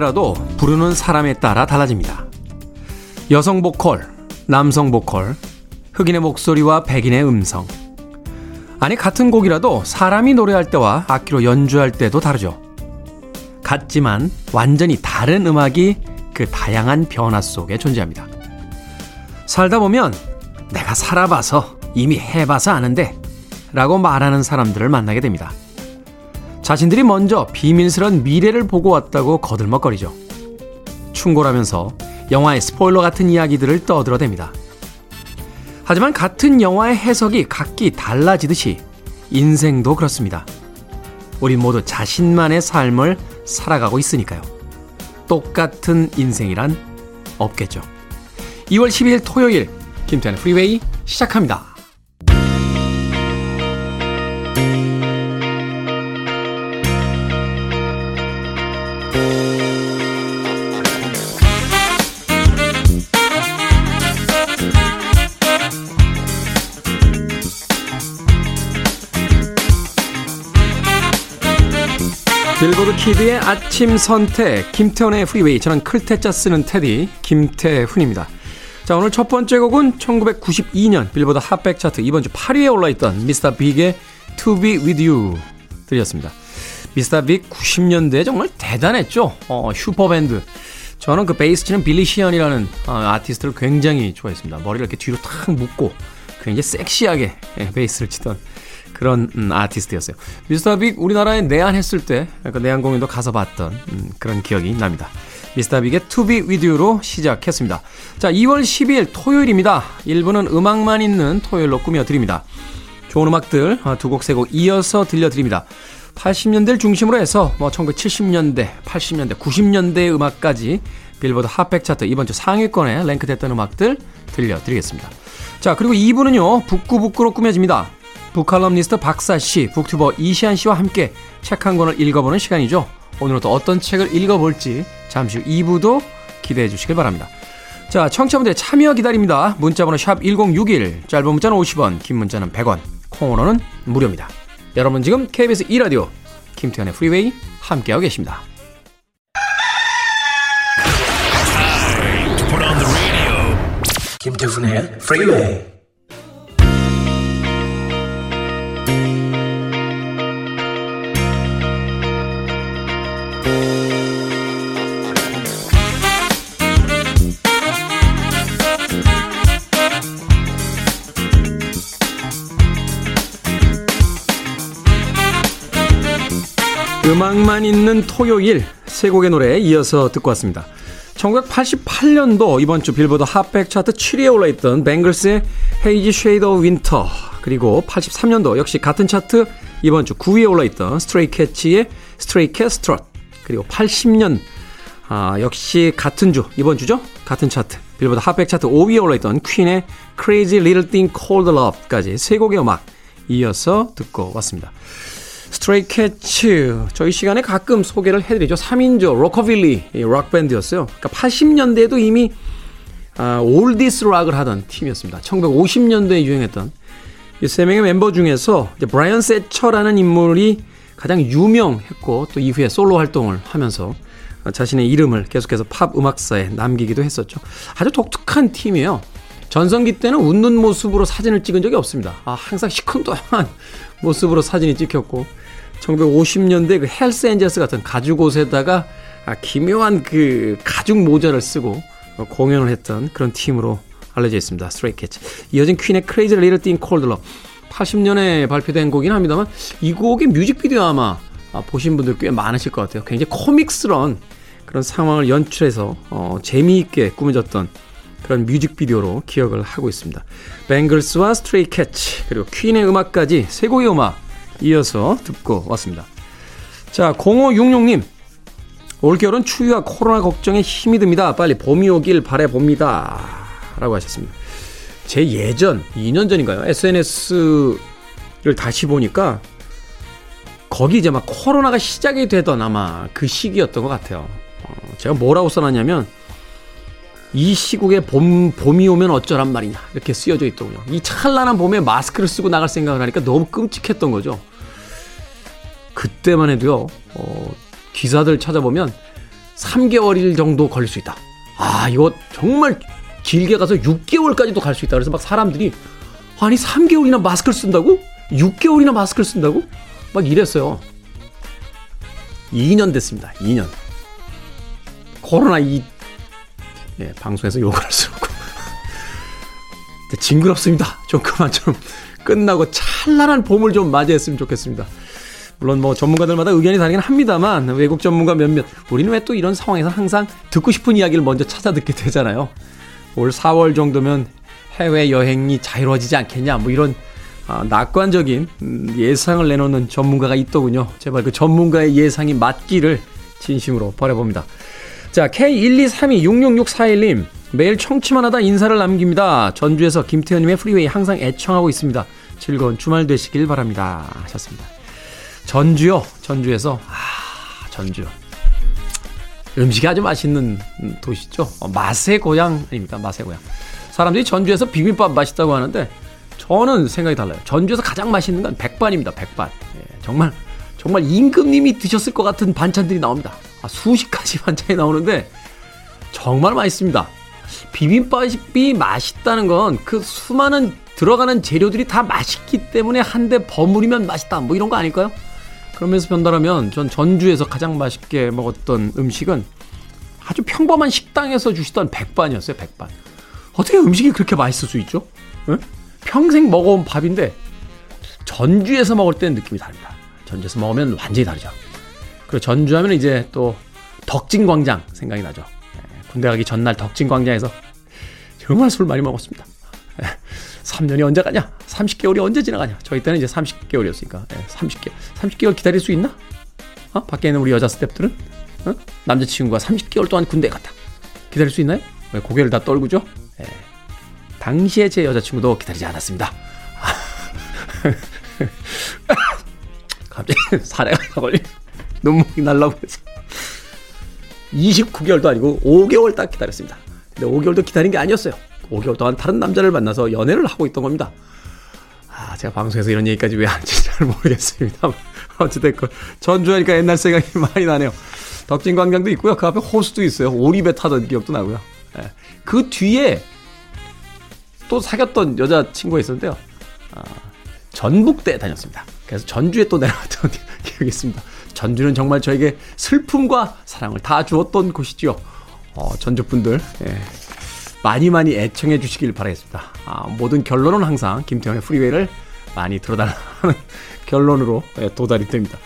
노래라도 부르는 사람에 따라 달라집니다. 여성 보컬, 남성 보컬, 흑인의 목소리와 백인의 음성. 아니, 같은 곡이라도 사람이 노래할 때와 악기로 연주할 때도 다르죠. 같지만 완전히 다른 음악이 그 다양한 변화 속에 존재합니다. 살다 보면 내가 살아봐서 이미 해봐서 아는데 라고 말하는 사람들을 만나게 됩니다. 자신들이 먼저 비밀스런 미래를 보고 왔다고 거들먹거리죠. 충고라면서 영화의 스포일러 같은 이야기들을 떠들어댑니다. 하지만 같은 영화의 해석이 각기 달라지듯이 인생도 그렇습니다. 우리 모두 자신만의 삶을 살아가고 있으니까요. 똑같은 인생이란 없겠죠. 2월 12일 토요일 김태현의 프리웨이 시작합니다. 키드의 아침 선택 김태훈의 프리웨이 저는 클 태 자 쓰는 테디 김태훈입니다. 자 오늘 첫 번째 곡은 1992년 빌보드 Hot백 차트 이번 주 8위에 올라있던 미스터 빅의 To Be With You 들었습니다. 미스터 빅 90년대에 정말 대단했죠. 어, 슈퍼밴드. 저는 그 베이스 치는 빌리 시언이라는 어, 아티스트를 굉장히 좋아했습니다. 머리를 이렇게 뒤로 탁 묶고 굉장히 섹시하게 예, 베이스를 치던 그런 음, 아티스트였어요. 미스터 빅 우리나라에 내한했을 때그 내한 공연도 가서 봤던 음, 그런 기억이 납니다. 미스터 빅의 To Be With You로 시작했습니다. 자, 2월 12일 토요일입니다. 1부는 음악만 있는 토요일로 꾸며드립니다. 좋은 음악들 어, 두 곡, 세 곡 이어서 들려드립니다. 80년대를 중심으로 해서 뭐 1970년대, 80년대, 90년대의 음악까지 빌보드 핫백 차트 이번 주 상위권에 랭크됐던 음악들 들려드리겠습니다. 자, 그리고 2부는요, 북구북구로 꾸며집니다. 북칼럼니스트 박사 씨, 북튜버 이시한 씨와 함께 책 한 권을 읽어보는 시간이죠. 오늘은 또 어떤 책을 읽어볼지 잠시 후 2부도 기대해 주시길 바랍니다. 자, 청취자분들의 참여 기다립니다. 문자번호 샵 1061, 짧은 문자는 50원, 긴 문자는 100원, 콩으로는 무료입니다. 여러분 지금 KBS 2라디오 김태훈의 프리웨이 함께하고 계십니다. 김태훈의 프리웨이 음악만 있는 토요일 세 곡의 노래 이어서 듣고 왔습니다. 1988년도 이번 주 빌보드 Hot백 차트 7위에 올라있던 뱅글스의 Hazy Shade of Winter 그리고 83년도 역시 같은 차트 이번 주 9위에 올라있던 스트레이 캐츠의 Stray Cat Strut 그리고 80년 아, 역시 같은 주 이번 주죠 같은 차트 빌보드 Hot백 차트 5위에 올라있던 퀸의 Crazy Little Thing Called Love까지 세 곡의 음악 이어서 듣고 왔습니다. 스트레이 캐츠 저희 시간에 가끔 소개를 해드리죠. 3인조 로커빌리 락밴드였어요. 그러니까 80년대에도 이미 아, oldies 락을 하던 팀이었습니다. 1950년대에 유행했던 이 세 명의 멤버 중에서 브라이언 세처라는 인물이 가장 유명했고 또 이후에 솔로 활동을 하면서 자신의 이름을 계속해서 팝 음악사에 남기기도 했었죠. 아주 독특한 팀이에요. 전성기 때는 웃는 모습으로 사진을 찍은 적이 없습니다. 아, 항상 시큰둥한 모습으로 사진이 찍혔고 1950년대 그 헬스 엔젤스 같은 가죽 옷에다가 아, 기묘한 그 가죽 모자를 쓰고 공연을 했던 그런 팀으로 알려져 있습니다. 스트레이 캐츠. 이어진 퀸의 Little Thing Called Love. 80년에 발표된 곡이긴 합니다만 이 곡의 뮤직비디오 아마 아, 보신 분들 꽤 많으실 것 같아요. 굉장히 코믹스런 그런 상황을 연출해서 어, 재미있게 꾸며졌던 그런 뮤직비디오로 기억을 하고 있습니다. 뱅글스와 스트레이 캐츠 그리고 퀸의 음악까지 세 곡의 음악 이어서 듣고 왔습니다. 자 0566님 올겨울은 추위와 코로나 걱정에 힘이 듭니다. 빨리 봄이 오길 바래봅니다. 라고 하셨습니다. 제 예전 2년 전인가요? SNS를 다시 보니까 거기 이제 막 코로나가 시작이 되던 아마 그 시기였던 것 같아요. 어, 제가 뭐라고 써놨냐면 이 시국에 봄, 봄이 오면 어쩌란 말이냐. 이렇게 쓰여져 있더군요. 이 찬란한 봄에 마스크를 쓰고 나갈 생각을 하니까 너무 끔찍했던 거죠. 그때만 해도요, 어, 기사들 찾아보면 3개월일 정도 걸릴 수 있다. 아, 이거 정말 길게 가서 6개월까지도 갈 수 있다. 그래서 막 사람들이 아니 3개월이나 마스크를 쓴다고? 6개월이나 마스크를 쓴다고? 막 이랬어요. 2년 됐습니다. 2년. 코로나 이 예, 방송에서 욕을 할 수 없고 징그럽습니다. 좀 그만 좀 끝나고 찬란한 봄을 좀 맞이했으면 좋겠습니다. 물론 뭐 전문가들마다 의견이 다르긴 합니다만 외국 전문가 몇몇 우리는 왜 또 이런 상황에서 항상 듣고 싶은 이야기를 먼저 찾아 듣게 되잖아요. 올 4월 정도면 해외 여행이 자유로워지지 않겠냐 뭐 이런 아, 낙관적인 음, 예상을 내놓는 전문가가 있더군요. 제발 그 전문가의 예상이 맞기를 진심으로 바라봅니다. 자, K123266641님. 매일 청취만 하다 인사를 남깁니다. 전주에서 김태훈님의 프리웨이 항상 애청하고 있습니다. 즐거운 주말 되시길 바랍니다. 하셨습니다. 전주요. 전주에서. 아, 전주. 음식이 아주 맛있는 도시죠. 어, 맛의 고향 아닙니까? 맛의 고향. 사람들이 전주에서 비빔밥 맛있다고 하는데 저는 생각이 달라요. 전주에서 가장 맛있는 건 백반입니다. 백반. 예, 정말 정말 임금님이 드셨을 것 같은 반찬들이 나옵니다. 아, 수십 가지 반찬이 나오는데 정말 맛있습니다. 비빔밥이 맛있다는 건 그 수많은 들어가는 재료들이 다 맛있기 때문에 한 대 버무리면 맛있다. 뭐 이런 거 아닐까요? 그러면서 변달하면 전 전주에서 가장 맛있게 먹었던 음식은 아주 평범한 식당에서 주시던 백반이었어요. 백반. 어떻게 음식이 그렇게 맛있을 수 있죠? 응? 평생 먹어온 밥인데 전주에서 먹을 때는 느낌이 다릅니다. 전주에서 먹으면 완전히 다르죠. 그리고 전주하면 이제 또 덕진광장 생각이 나죠. 예, 군대 가기 전날 덕진광장에서 정말 술 많이 먹었습니다. 3년이 예, 언제 가냐? 30개월이 언제 지나가냐? 저희 때는 이제 30개월이었으니까 30개월. 예, 30개월 기다릴 수 있나? 어? 밖에 있는 우리 여자 스탭들은 어? 남자친구가 30개월 동안 군대 에 갔다. 기다릴 수 있나요? 왜 고개를 다 떨구죠? 예. 당시에 제 여자친구도 기다리지 않았습니다. 갑자기 사례가 걸리 눈물이 날라고 해서 29개월도 아니고 5개월 딱 기다렸습니다. 근데 5개월도 기다린 게 아니었어요. 5개월 동안 다른 남자를 만나서 연애를 하고 있던 겁니다. 아, 제가 방송에서 이런 얘기까지 왜 하는지 잘 모르겠습니다. 어찌됐건 전주하니까 옛날 생각이 많이 나네요. 덕진 광장도 있고요. 그 앞에 호수도 있어요. 오리배 타던 기억도 나고요. 네. 그 뒤에 또 사귀었던 여자친구가 있었는데요. 아, 전북대 다녔습니다. 그래서 전주에 또 내려갔던 기억이 있습니다. 전주는 정말 저에게 슬픔과 사랑을 다 주었던 곳이지요. 어, 전주 분들 예, 많이 많이 애청해 주시길 바라겠습니다. 아, 모든 결론은 항상 김태형의 프리웨이를 많이 들어달라는 결론으로 예, 도달이 됩니다.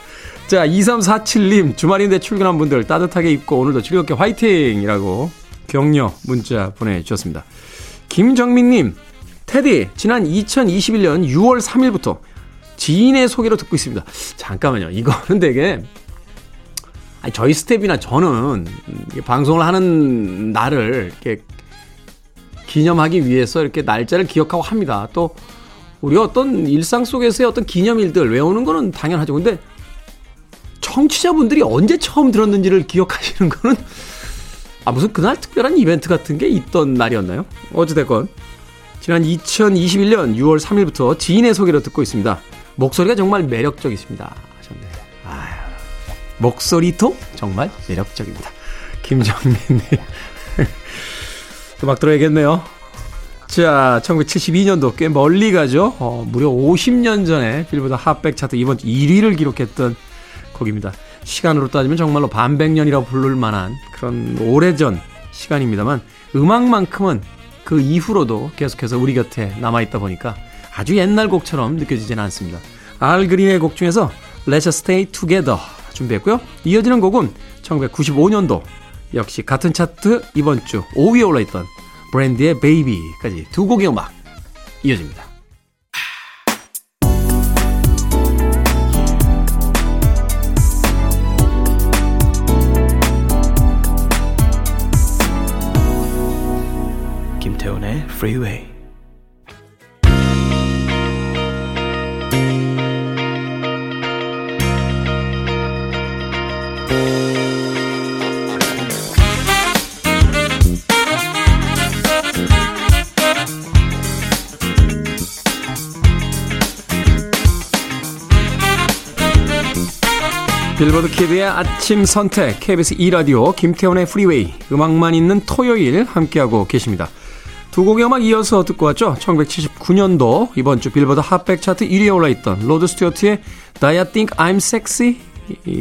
자, 2347님, 주말인데 출근한 분들 따뜻하게 입고 오늘도 즐겁게 화이팅이라고 격려 문자 보내주셨습니다. 김정민님, 테디, 지난 2021년 6월 3일부터 지인의 소개로 듣고 있습니다. 잠깐만요. 이거는 되게, 아니, 저희 스텝이나 저는 방송을 하는 날을 이렇게 기념하기 위해서 이렇게 날짜를 기억하고 합니다. 또, 우리 어떤 일상 속에서의 어떤 기념일들 외우는 거는 당연하죠. 근데 청취자분들이 언제 처음 들었는지를 기억하시는 거는 아, 무슨 그날 특별한 이벤트 같은 게 있던 날이었나요? 어찌됐건. 지난 2021년 6월 3일부터 지인의 소개로 듣고 있습니다. 목소리가 정말 매력적이십니다. 하셨네요. 아유, 목소리도 정말 매력적입니다. 김정민님. 음악 들어야겠네요. 자, 1972년도 꽤 멀리 가죠. 어, 무려 50년 전에 빌보드 핫백 차트 이번 주 1위를 기록했던 곡입니다. 시간으로 따지면 정말로 반백년이라고 부를 만한 그런 오래전 시간입니다만 음악만큼은 그 이후로도 계속해서 우리 곁에 남아있다 보니까 아주 옛날 곡처럼 느껴지지는 않습니다. 알 그린의 곡 중에서 Let's Stay Together 준비했고요. 이어지는 곡은 1995년도 역시 같은 차트 이번 주 5위에 올라있던 브랜드의 Baby까지 두 곡의 음악 이어집니다. Freeway. 빌보드 키드의 아침 선택 KBS 2라디오 김태원의 프리웨이 음악만 있는 토요일 함께하고 계십니다. 두 곡의 음악 이어서 듣고 왔죠. 1979년도 이번 주 빌보드 Hot백 차트 1위에 올라있던 로드 스튜어트의 Do You Think I'm Sexy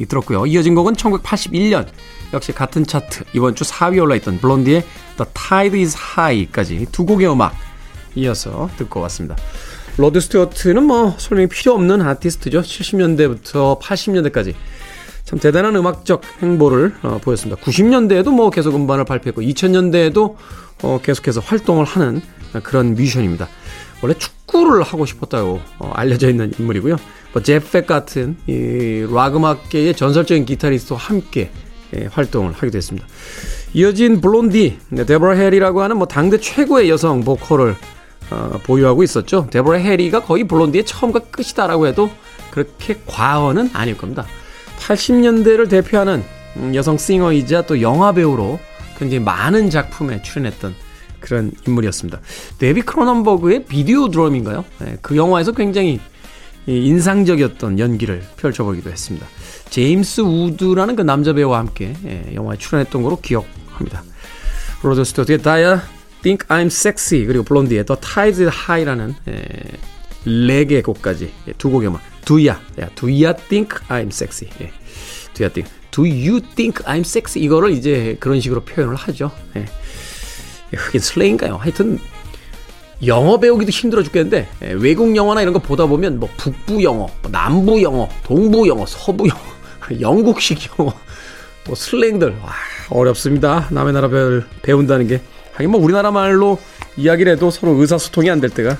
들었고요. 이어진 곡은 1981년 역시 같은 차트 이번 주 4위에 올라있던 블론디의 The Tide is High까지 두 곡의 음악 이어서 듣고 왔습니다. 로드 스튜어트는 뭐 설명이 필요 없는 아티스트죠. 70년대부터 80년대까지 참 대단한 음악적 행보를 어, 보였습니다. 90년대에도 뭐 계속 음반을 발표했고 2000년대에도 어, 계속해서 활동을 하는 그런 뮤지션입니다. 원래 축구를 하고 싶었다고 어, 알려져 있는 인물이고요. 뭐 제프 벡 같은 이 락 음악계의 전설적인 기타리스트와 함께 예, 활동을 하기도 했습니다. 이어진 블론디, 네, 데브라 해리라고 하는 뭐 당대 최고의 여성 보컬을 어, 보유하고 있었죠. 데브라 해리가 거의 블론디의 처음과 끝이다라고 해도 그렇게 과언은 아닐 겁니다. 80년대를 대표하는 음, 여성 싱어이자 또 영화 배우로 굉장히 많은 작품에 출연했던 그런 인물이었습니다. 데이비드 크로넨버그의 비디오드롬인가요? 네, 그 영화에서 굉장히 인상적이었던 연기를 펼쳐보기도 했습니다. 제임스 우드라는 그 남자 배우와 함께 예, 영화에 출연했던 거로 기억합니다. 로드 스튜어트의 Da Ya Think I'm Sexy 그리고 블론디의 The Tide Is High라는 예, 레게 곡까지 예, 두 곡의 음악 Do Ya. Ya Do Ya Think I'm Sexy. 예, 두야 Think. Do You Think I'm Sexy? 이거를 이제 그런 식으로 표현을 하죠. 예. 흑인 슬레인가요? 하여튼 영어 배우기도 힘들어 죽겠는데 예, 외국 영화나 이런 거 보다 보면 뭐 북부 영어, 뭐 남부 영어, 동부 영어, 서부 영어, 영국식 영어, 뭐 슬랭들. 와, 어렵습니다. 남의 나라 배운다는 게. 하긴 뭐 우리나라 말로 이야기를 해도 서로 의사소통이 안 될 때가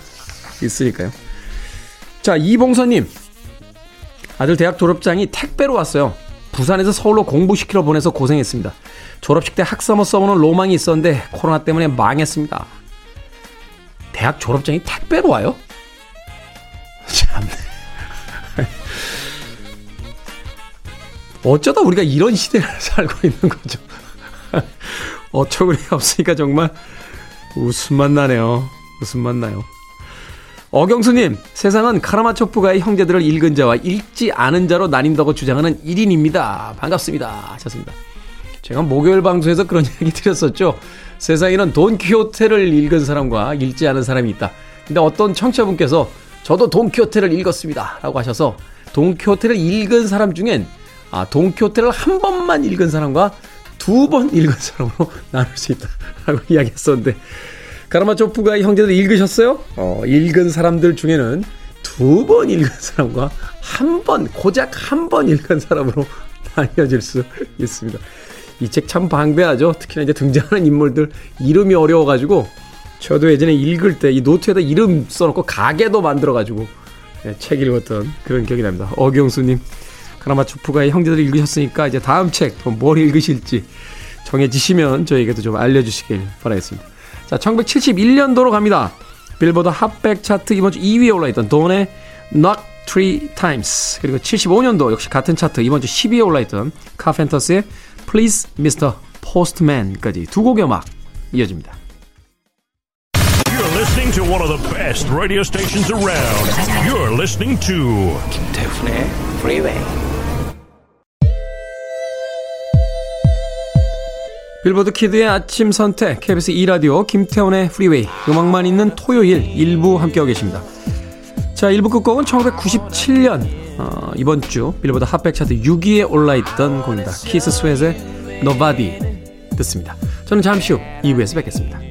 있으니까요. 자, 이봉선님. 아들 대학 졸업장이 택배로 왔어요. 부산에서 서울로 공부시키러 보내서 고생했습니다. 졸업식 때 학사모 써보는 로망이 있었는데 코로나 때문에 망했습니다. 대학 졸업장이 택배로 와요? 참. 어쩌다 우리가 이런 시대를 살고 있는 거죠. 어처구니 없으니까 정말 웃음만 나네요. 웃음만 나요. 어경수님, 세상은 카라마초프가의 형제들을 읽은 자와 읽지 않은 자로 나뉜다고 주장하는 1인입니다. 반갑습니다. 하셨습니다. 제가 목요일 방송에서 그런 얘기 드렸었죠. 세상에는 돈키호테를 읽은 사람과 읽지 않은 사람이 있다. 근데 어떤 청취자분께서 저도 돈키호테를 읽었습니다. 라고 하셔서 돈키호테를 읽은 사람 중엔 아, 돈키호테를 한 번만 읽은 사람과 두 번 읽은 사람으로 나눌 수 있다 라고 이야기했었는데 가라마초프가 형제들 읽으셨어요? 어, 읽은 사람들 중에는 두 번 읽은 사람과 한 번, 고작 한 번 읽은 사람으로 나뉘어질 수 있습니다. 이 책 참 방대하죠. 특히나 이제 등장하는 인물들 이름이 어려워가지고 저도 예전에 읽을 때 이 노트에다 이름 써놓고 가게도 만들어가지고 네, 책 읽었던 그런 기억이 납니다. 어경수님 카라마초프가의 형제들 읽으셨으니까 이제 다음 책 뭘 읽으실지 정해지시면 저에게도 좀 알려주시길 바라겠습니다. 자, 1971년도로 갑니다. 빌보드 핫백 차트 이번 주 2위에 올라있던 돈의 Knock Three Times 그리고 75년도 역시 같은 차트 이번 주 10위에 올라있던 카펜터스의 Please Mr. Postman까지 두 곡의 음악 이어집니다. You're listening to one of the best radio stations around. You're listening to 김태훈의 Freeway. 빌보드 키드의 아침 선택 KBS 2라디오 김태훈의 프리웨이 음악만 있는 토요일 일부 함께하고 계십니다. 자 1부 끝곡은 1997년 어, 이번 주 빌보드 핫백 차트 6위에 올라있던 곡입니다. 키스 스웨트의 Nobody 듣습니다. 저는 잠시 후 2부에서 뵙겠습니다.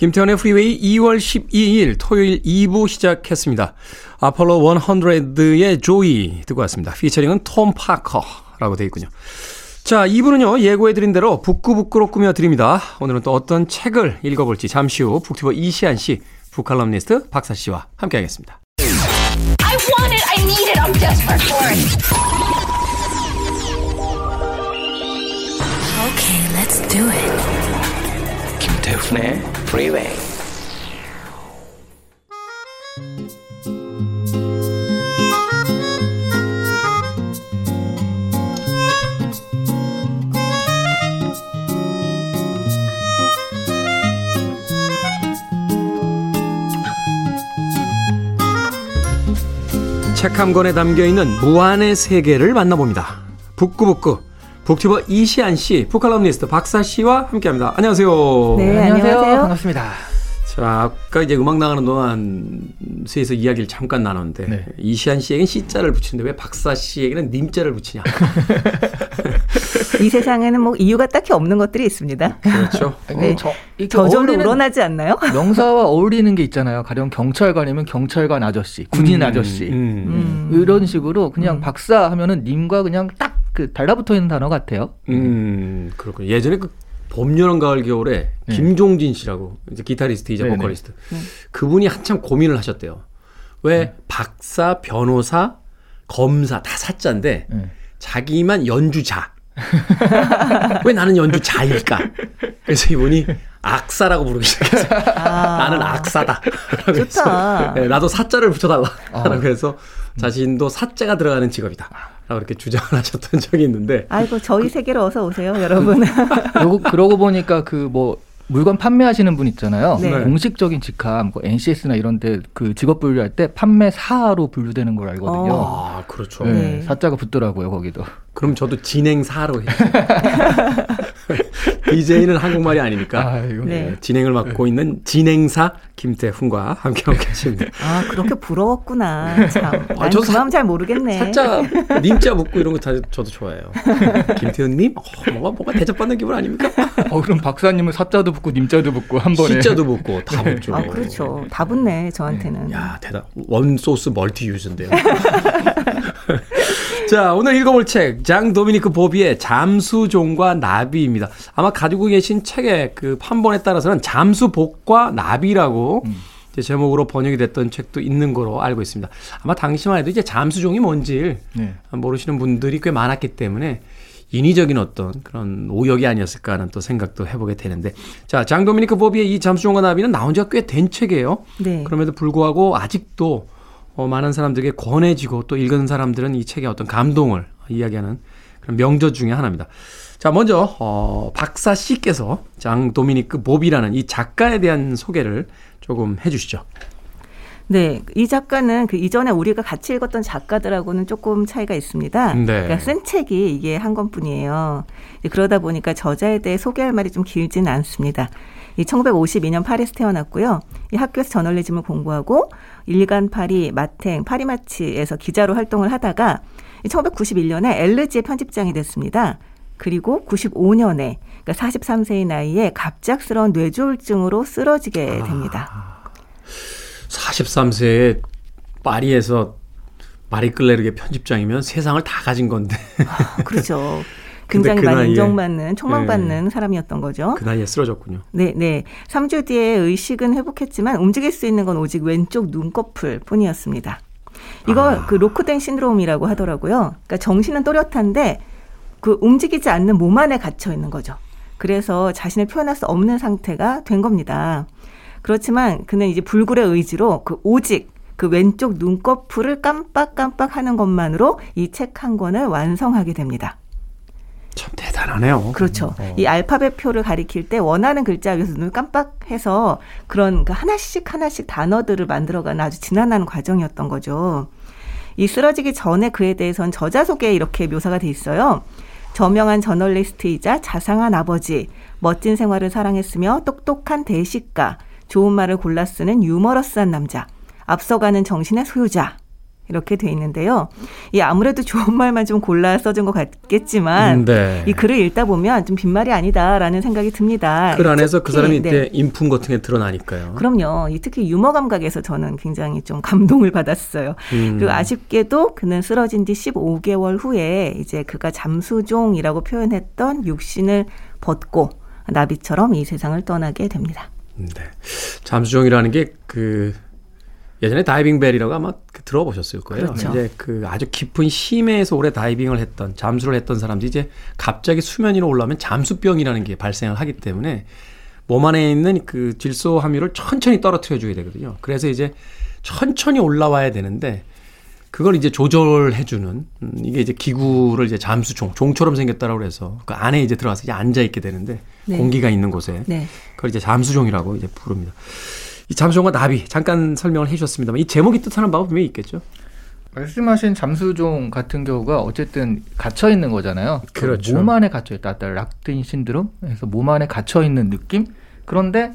김태훈의 프리웨이 2월 12일 토요일 2부 시작했습니다. 아폴로 100의 Joy 듣고 왔습니다. featuring은 톰 파커라고 되어 있군요. 자, 2부는요, 예고해드린 대로 북구북구로 꾸며드립니다. 오늘은 또 어떤 책을 읽어볼지 잠시 후 북튜버 이시한 씨, 북칼럼니스트 박사 씨와 함께 하겠습니다. I want it, I need it, I'm desperate for it. Okay, let's do it. 임백천의 프리웨이 책 한 권에 담겨있는 무한의 세계를 만나봅니다. 북구북구 북튜버 이시안 씨, 북칼럼니스트 박사 씨와 함께합니다. 안녕하세요. 네, 안녕하세요. 반갑습니다. 자, 아까 이제 음악 나가는 동안 세에서 이야기를 잠깐 나눴는데 네. 이시안 씨에겐 C자를 붙이는데 왜 박사 씨에게는 님자를 붙이냐? 이 세상에는 뭐 이유가 딱히 없는 것들이 있습니다. 그렇죠. 네. 저, 저절로 우러나지 않나요? 명사와 어울리는 게 있잖아요. 가령 경찰관이면 경찰관 아저씨, 군인 음, 아저씨 음, 음. 이런 식으로 그냥 음. 박사 하면은 님과 그냥 딱 그 달라붙어 있는 단어 같아요. 음, 그렇군요. 예전에 그 봄, 여름, 가을, 겨울에 네. 김종진 씨라고 이제 기타리스트이자 네네. 보컬리스트 네. 그분이 한참 고민을 하셨대요. 왜 네. 박사, 변호사, 검사 다 사자인데 네. 자기만 연주자. 왜 나는 연주자일까? 그래서 이분이 악사라고 부르기 시작했어요. 아. 나는 악사다. 좋다. 네, 나도 사자를 붙여달라. 어. 그래서 자신도 사자가 들어가는 직업이다. 라고 이렇게 주장을 하셨던 적이 있는데. 아이고, 저희 세계로 어서 오세요, 여러분. 그러고, 그러고 보니까 그 뭐 물건 판매하시는 분 있잖아요. 네. 공식적인 직함, 뭐 NCS나 이런데 그 직업 분류할 때 판매사로 분류되는 걸 알거든요. 아, 그렇죠. 네, 네. 사자가 붙더라고요, 거기도. 그럼 저도 진행사로 해요. DJ는 한국말이 아니니까 아이고. 네. 진행을 맡고 있는 진행사 김태훈과 함께하고 계십니다. 아 그렇게 부러웠구나. 참. 아, 저도 그 마음 잘 모르겠네. 살짝 님자 묻고 이런 거 다 저도 좋아해요. 김태훈님, 어, 뭔가 뭔가 대접받는 기분 아닙니까? 어 그럼 박사님은 사자도 붙고 님자도 붙고 한 번에 시자도 붙고 다 붙죠. 아 그렇죠. 다 붙네 저한테는. 네. 야 대단. 원 소스 멀티 유즈인데요. 자, 오늘 읽어볼 책, 장 도미니크 보비의 잠수종과 나비입니다. 아마 가지고 계신 책의 그 판본에 따라서는 잠수복과 나비라고 음. 제목으로 번역이 됐던 책도 있는 거로 알고 있습니다. 아마 당시만 해도 이제 잠수종이 뭔지 네. 모르시는 분들이 꽤 많았기 때문에 인위적인 어떤 그런 오역이 아니었을까 하는 또 생각도 해보게 되는데 자 장도미니크 보비의 이 잠수종과 나비는 나온 지가 꽤 된 책이에요. 네. 그럼에도 불구하고 아직도 어, 많은 사람들에게 권해지고 또 읽은 사람들은 이 책의 어떤 감동을 이야기하는 그런 명저 중의 하나입니다. 자, 먼저 어, 박사 씨께서 장 도미니크 보비라는 이 작가에 대한 소개를 조금 해주시죠. 네, 이 작가는 그 이전에 우리가 같이 읽었던 작가들하고는 조금 차이가 있습니다. 네. 그러니까 쓴 책이 이게 한 권뿐이에요. 그러다 보니까 저자에 대해 소개할 말이 좀 길지는 않습니다. 이 1952년 파리에서 태어났고요. 이 학교에서 저널리즘을 공부하고 일간 파리, 마탱, 파리마치에서 기자로 활동을 하다가 1991년에 엘르지의 편집장이 됐습니다. 그리고 95년에 그러니까 43세의 나이에 갑작스러운 뇌졸중으로 쓰러지게 아. 됩니다. 아, 43세에 파리에서 마리끌레르의 편집장이면 세상을 다 가진 건데. 아, 그렇죠. 굉장히 그 많이 인정받는 총망받는 네. 사람이었던 거죠. 그 나이에 쓰러졌군요. 네, 네. 3주 뒤에 의식은 회복했지만 움직일 수 있는 건 오직 왼쪽 눈꺼풀 뿐이었습니다. 이거 아. 그 로크된 신드롬이라고 하더라고요. 그러니까 정신은 또렷한데 그 움직이지 않는 몸 안에 갇혀 있는 거죠. 그래서 자신을 표현할 수 없는 상태가 된 겁니다. 그렇지만 그는 이제 불굴의 의지로 그 오직 그 왼쪽 눈꺼풀을 깜빡깜빡 하는 것만으로 이 책 한 권을 완성하게 됩니다. 참 대단하네요. 그렇죠. 어. 이 알파벳 표를 가리킬 때 원하는 글자 위에서 눈을 깜빡해서 그런 그 하나씩 하나씩 단어들을 만들어가는 아주 지난한 과정이었던 거죠. 이 쓰러지기 전에 그에 대해서는 저자 소개에 이렇게 묘사가 돼 있어요. 저명한 저널리스트이자 자상한 아버지, 멋진 생활을 사랑했으며 똑똑한 대식가, 좋은 말을 골라 쓰는 유머러스한 남자, 앞서가는 정신의 소유자, 이렇게 돼 있는데요. 이 아무래도 좋은 말만 좀 골라 써준 것 같겠지만 음, 네. 이 글을 읽다 보면 좀 빈말이 아니다라는 생각이 듭니다. 글 안에서 그 사람이 네. 이때 인품 같은 게 드러나니까요. 그럼요. 이 특히 유머 감각에서 저는 굉장히 좀 감동을 받았어요. 음. 그리고 아쉽게도 그는 쓰러진 뒤 15개월 후에 이제 그가 잠수종이라고 표현했던 육신을 벗고 나비처럼 이 세상을 떠나게 됩니다. 네. 잠수종이라는 게그 예전에 다이빙 벨이라고 아마 그 들어보셨을 거예요. 그렇죠. 이제 그 아주 깊은 심해에서 오래 다이빙을 했던 잠수를 했던 사람들이 이제 갑자기 수면 위로 올라오면 잠수병이라는 게 발생을 하기 때문에 몸 안에 있는 그 질소 함유를 천천히 떨어뜨려 줘야 되거든요. 그래서 이제 천천히 올라와야 되는데 그걸 이제 조절해 주는 음, 이게 이제 기구를 이제 잠수종 종처럼 생겼다라고 해서 그 안에 이제 들어가서 이제 앉아 있게 되는데 네. 공기가 있는 곳에 네. 그걸 이제 잠수종이라고 이제 부릅니다. 이 잠수정과 나비 잠깐 설명을 해주셨습니다만 이 제목이 뜻하는 바가 분명히 있겠죠. 말씀하신 잠수종 같은 경우가 어쨌든 갇혀 있는 거잖아요. 그렇죠. 몸 안에 갇혀 있다. 락틴 신드롬. 그래서 몸 안에 갇혀 있는 느낌. 그런데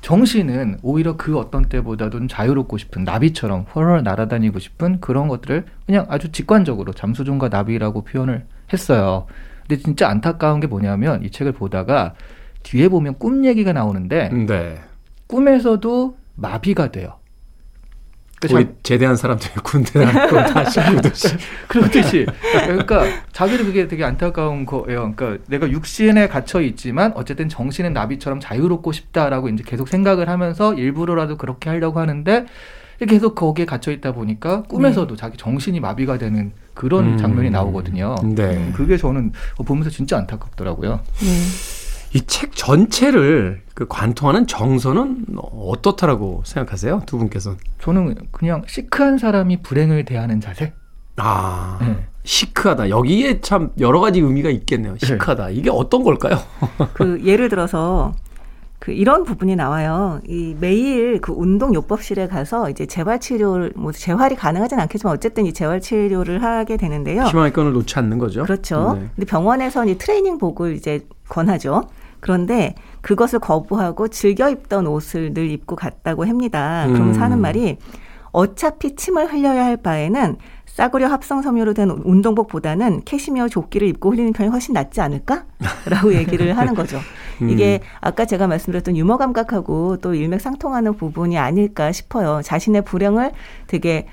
정신은 오히려 그 어떤 때보다도 자유롭고 싶은 나비처럼 헐헐 날아다니고 싶은 그런 것들을 그냥 아주 직관적으로 잠수종과 나비라고 표현을 했어요. 근데 진짜 안타까운 게 뭐냐면 이 책을 보다가 뒤에 보면 꿈 얘기가 나오는데 네. 꿈에서도 마비가 돼요. 우리 자, 제대한 사람들 군대 나고 다시 그듯이 그렇듯이 그러니까 자기도 그게 되게 안타까운 거예요. 그러니까 내가 육신에 갇혀 있지만 어쨌든 정신은 나비처럼 자유롭고 싶다라고 이제 계속 생각을 하면서 일부러라도 그렇게 하려고 하는데 계속 거기에 갇혀 있다 보니까 꿈에서도 네. 자기 정신이 마비가 되는 그런 음. 장면이 나오거든요. 네. 그게 저는 보면서 진짜 안타깝더라고요. 네. 이 책 전체를 그 관통하는 정서는 어떻다라고 생각하세요? 두 분께서? 저는 그냥 시크한 사람이 불행을 대하는 자세? 아, 네. 시크하다. 여기에 참 여러 가지 의미가 있겠네요. 네. 시크하다. 네. 이게 어떤 걸까요? 그 예를 들어서 그 이런 부분이 나와요. 이 매일 그 운동 요법실에 가서 이제 재활 치료를 뭐 재활이 가능하진 않겠지만 어쨌든 이 재활 치료를 하게 되는데요. 희망의 끈을 놓지 않는 거죠. 그렇죠. 네. 근데 병원에서는 이 트레이닝복을 이제 권하죠. 그런데 그것을 거부하고 즐겨 입던 옷을 늘 입고 갔다고 합니다. 그러면 음. 하는 말이 어차피 침을 흘려야 할 바에는 싸구려 합성 섬유로 된 운동복보다는 캐시미어 조끼를 입고 흘리는 편이 훨씬 낫지 않을까? 라고 얘기를 하는 거죠. 음. 이게 아까 제가 말씀드렸던 유머 감각하고 또 일맥상통하는 부분이 아닐까 싶어요. 자신의 불행을 되게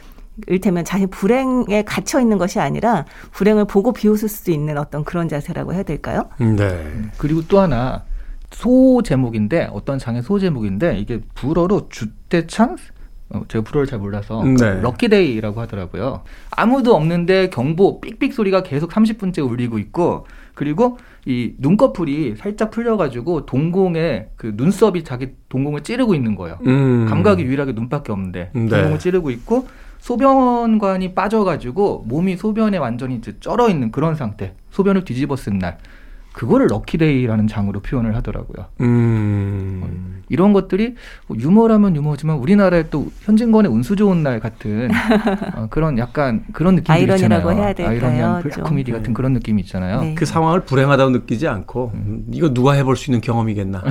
일테면 자신 불행에 갇혀 있는 것이 아니라 불행을 보고 비웃을 수 있는 어떤 그런 자세라고 해야 될까요? 네. 그리고 또 하나 소 제목인데 어떤 장의 소 제목인데 이게 불어로 주대창 어, 제가 불어를 잘 몰라서 네. 럭키데이라고 하더라고요. 아무도 없는데 경보 삑삑 소리가 계속 30분째 울리고 있고 그리고 이 눈꺼풀이 살짝 풀려가지고 동공에 그 눈썹이 자기 동공을 찌르고 있는 거예요. 음. 감각이 유일하게 눈밖에 없는데 네. 동공을 찌르고 있고 소변관이 빠져가지고 몸이 소변에 완전히 쩔어 있는 그런 상태. 소변을 뒤집어 쓴 날. 그거를 Lucky Day라는 장으로 표현을 하더라고요. 음. 어, 이런 것들이 뭐 유머라면 유머지만 우리나라의 또 현진건의 운수 좋은 날 같은 어, 그런 약간 그런 느낌이 아이러니라고 해야 될까요? 아이러니한 블랙 코미디 같은 네. 그런 느낌이 있잖아요. 네. 그 상황을 불행하다고 느끼지 않고 음. 이거 누가 해볼 수 있는 경험이겠나.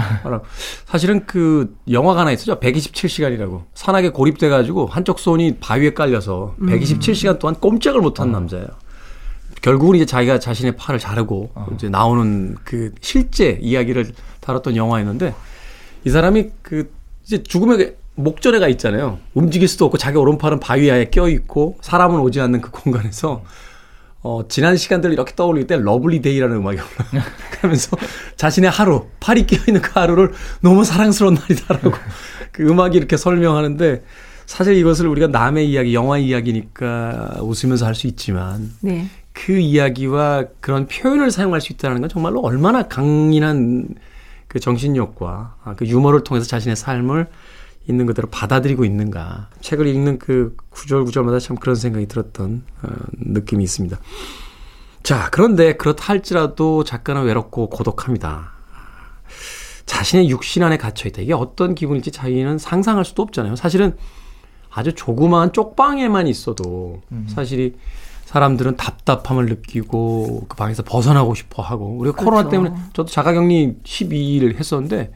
사실은 그 영화가 하나 있었죠. 127시간이라고 산악에 고립돼가지고 한쪽 손이 바위에 깔려서 127시간 음. 동안 꼼짝을 못한 어. 남자예요. 결국은 이제 자기가 자신의 팔을 자르고 어. 이제 나오는 그 실제 이야기를 다뤘던 영화였는데 이 사람이 그 이제 죽음의 목전에 가 있잖아요. 움직일 수도 없고 자기 오른팔은 바위에 껴 있고 사람은 오지 않는 그 공간에서 어, 지난 시간들을 이렇게 떠올릴 때 Lovely Day라는 음악이 올라요. 그러면서 자신의 하루, 팔이 끼어 있는 그 하루를 너무 사랑스러운 날이다라고 그 음악이 이렇게 설명하는데 사실 이것을 우리가 남의 이야기, 영화 이야기니까 웃으면서 할 수 있지만 네. 그 이야기와 그런 표현을 사용할 수 있다는 건 정말로 얼마나 강인한 그 정신력과 아, 그 유머를 통해서 자신의 삶을 있는 그대로 받아들이고 있는가. 책을 읽는 그 구절 구절마다 참 그런 생각이 들었던 어, 느낌이 있습니다. 자, 그런데 그렇다 할지라도 작가는 외롭고 고독합니다. 자신의 육신 안에 갇혀 있다. 이게 어떤 기분일지 자기는 상상할 수도 없잖아요. 사실은 아주 조그마한 쪽방에만 있어도 음. 사실이 사람들은 답답함을 느끼고 그 방에서 벗어나고 싶어 하고 우리가 그렇죠. 코로나 때문에 저도 자가격리 12일 했었는데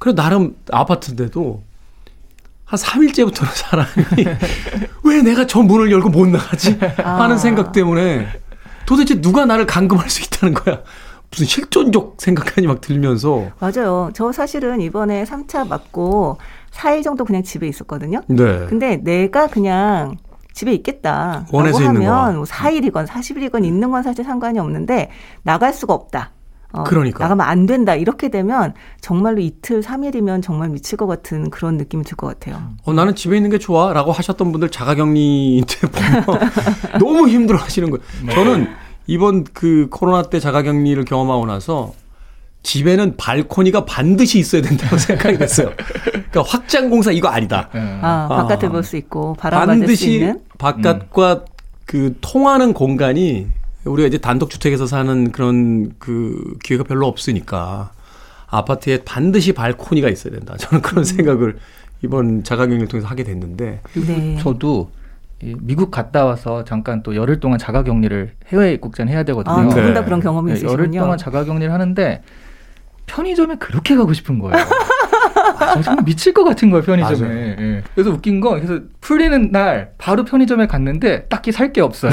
그래 나름 아파트인데도 한 3일째부터는 사람이 왜 내가 저 문을 열고 못 나가지 하는 아. 생각 때문에 도대체 누가 나를 감금할 수 있다는 거야. 무슨 실존적 생각하니 막 들면서. 맞아요. 저 사실은 이번에 3차 맞고 4일 정도 그냥 집에 있었거든요. 네. 근데 내가 그냥 집에 있겠다. 원해서 있는 하면 뭐 4일이건 40일이건 있는 건 사실 상관이 없는데 나갈 수가 없다. 어, 그러니까. 나가면 안 된다. 이렇게 되면 정말로 이틀, 3일이면 정말 미칠 것 같은 그런 느낌이 들 것 같아요. 어, 나는 집에 있는 게 좋아. 라고 하셨던 분들 자가격리 때 보면 너무 힘들어 하시는 거예요. 네. 저는 이번 그 코로나 때 자가격리를 경험하고 나서 집에는 발코니가 반드시 있어야 된다고 생각이 됐어요. 그러니까 확장 공사 이거 아니다. 네. 아, 바깥을 아, 볼수 있고 바람 받을 수 있는 바깥과 음. 그 통하는 공간이 우리가 이제 단독 주택에서 사는 그런 그 기회가 별로 없으니까 아파트에 반드시 발코니가 있어야 된다. 저는 그런 음. 생각을 이번 자가격리를 통해서 하게 됐는데 네. 저도 미국 갔다 와서 잠깐 또 열흘 동안 자가격리를 해외 입국자는 해야 되거든요. 아, 두분 다 그런 경험이 네, 있으시군요. 열흘 동안 자가격리를 하는데 편의점에 그렇게 가고 싶은 거예요. 아, 정말 미칠 것 같은 거예요 편의점에. 예. 그래서 웃긴 건 그래서 풀리는 날 바로 편의점에 갔는데 딱히 살 게 없어요.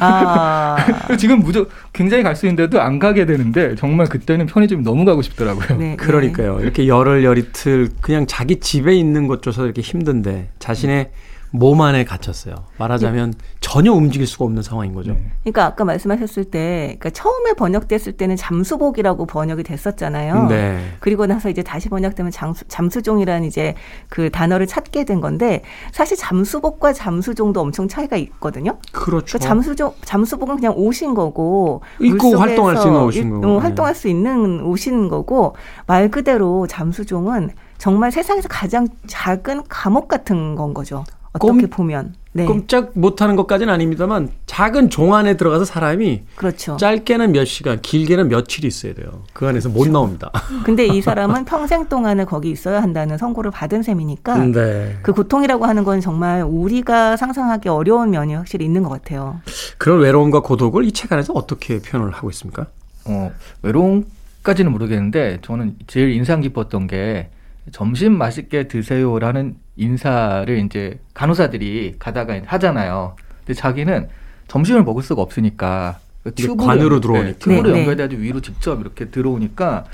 아. 지금 무조 굉장히 갈 수 있는데도 안 가게 되는데 정말 그때는 편의점이 너무 가고 싶더라고요. 네, 그러니까요. 이렇게 열흘 열이틀 그냥 자기 집에 있는 것조차 이렇게 힘든데 자신의 음. 몸 안에 갇혔어요. 말하자면 네. 전혀 움직일 수가 없는 상황인 거죠. 네. 그러니까 아까 말씀하셨을 때, 그러니까 처음에 번역됐을 때는 잠수복이라고 번역이 됐었잖아요. 네. 그리고 나서 이제 다시 번역되면 잠수, 잠수종이라는 이제 그 단어를 찾게 된 건데 사실 잠수복과 잠수종도 엄청 차이가 있거든요. 그렇죠. 그러니까 잠수종 잠수복은 그냥 옷인 거고 입고 활동할 수 있는 옷인 거고 음, 활동할 수 있는 옷인 거고 말 그대로 잠수종은 정말 세상에서 가장 작은 감옥 같은 건 거죠. 어떻게 보면 네. 꼼짝 못하는 것까지는 아닙니다만 작은 종 안에 들어가서 사람이 그렇죠. 짧게는 몇 시간, 길게는 며칠 있어야 돼요. 그 안에서 못 그렇죠. 나옵니다. 근데 이 사람은 평생 동안을 거기 있어야 한다는 선고를 받은 셈이니까 네. 그 고통이라고 하는 건 정말 우리가 상상하기 어려운 면이 확실히 있는 것 같아요. 그런 외로움과 고독을 이 책 안에서 어떻게 표현을 하고 있습니까? 어, 외로움까지는 모르겠는데 저는 제일 인상 깊었던 게 점심 맛있게 드세요라는 인사를 이제 간호사들이 가다가 하잖아요. 근데 자기는 점심을 먹을 수가 없으니까 튜브로 관으로 들어오니까 튜브로 네, 네. 연결돼가지고 위로 직접 이렇게 들어오니까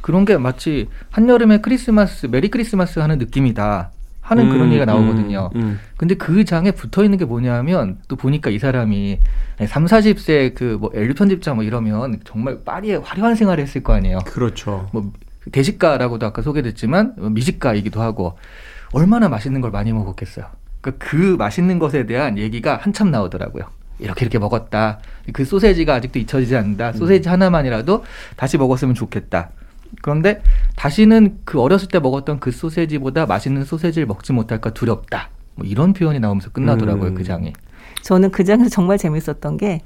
그런 게 마치 한여름에 크리스마스 메리 크리스마스 하는 느낌이다 하는 음, 그런 얘기가 나오거든요. 음, 음. 근데 그 장에 붙어 있는 게 뭐냐면 또 보니까 이 사람이 3, 40세 그뭐 엘리 편집자 뭐 이러면 정말 파리에 화려한 생활을 했을 거 아니에요. 그렇죠. 뭐 대식가라고도 아까 소개됐지만 미식가이기도 하고 얼마나 맛있는 걸 많이 먹었겠어요. 그러니까 그 맛있는 것에 대한 얘기가 한참 나오더라고요. 이렇게 이렇게 먹었다. 그 소세지가 아직도 잊혀지지 않는다. 소세지 하나만이라도 다시 먹었으면 좋겠다. 그런데 다시는 그 어렸을 때 먹었던 그 소세지보다 맛있는 소세지를 먹지 못할까 두렵다. 뭐 이런 표현이 나오면서 끝나더라고요, 그 음. 그 장이. 저는 그 장에서 정말 재밌었던 게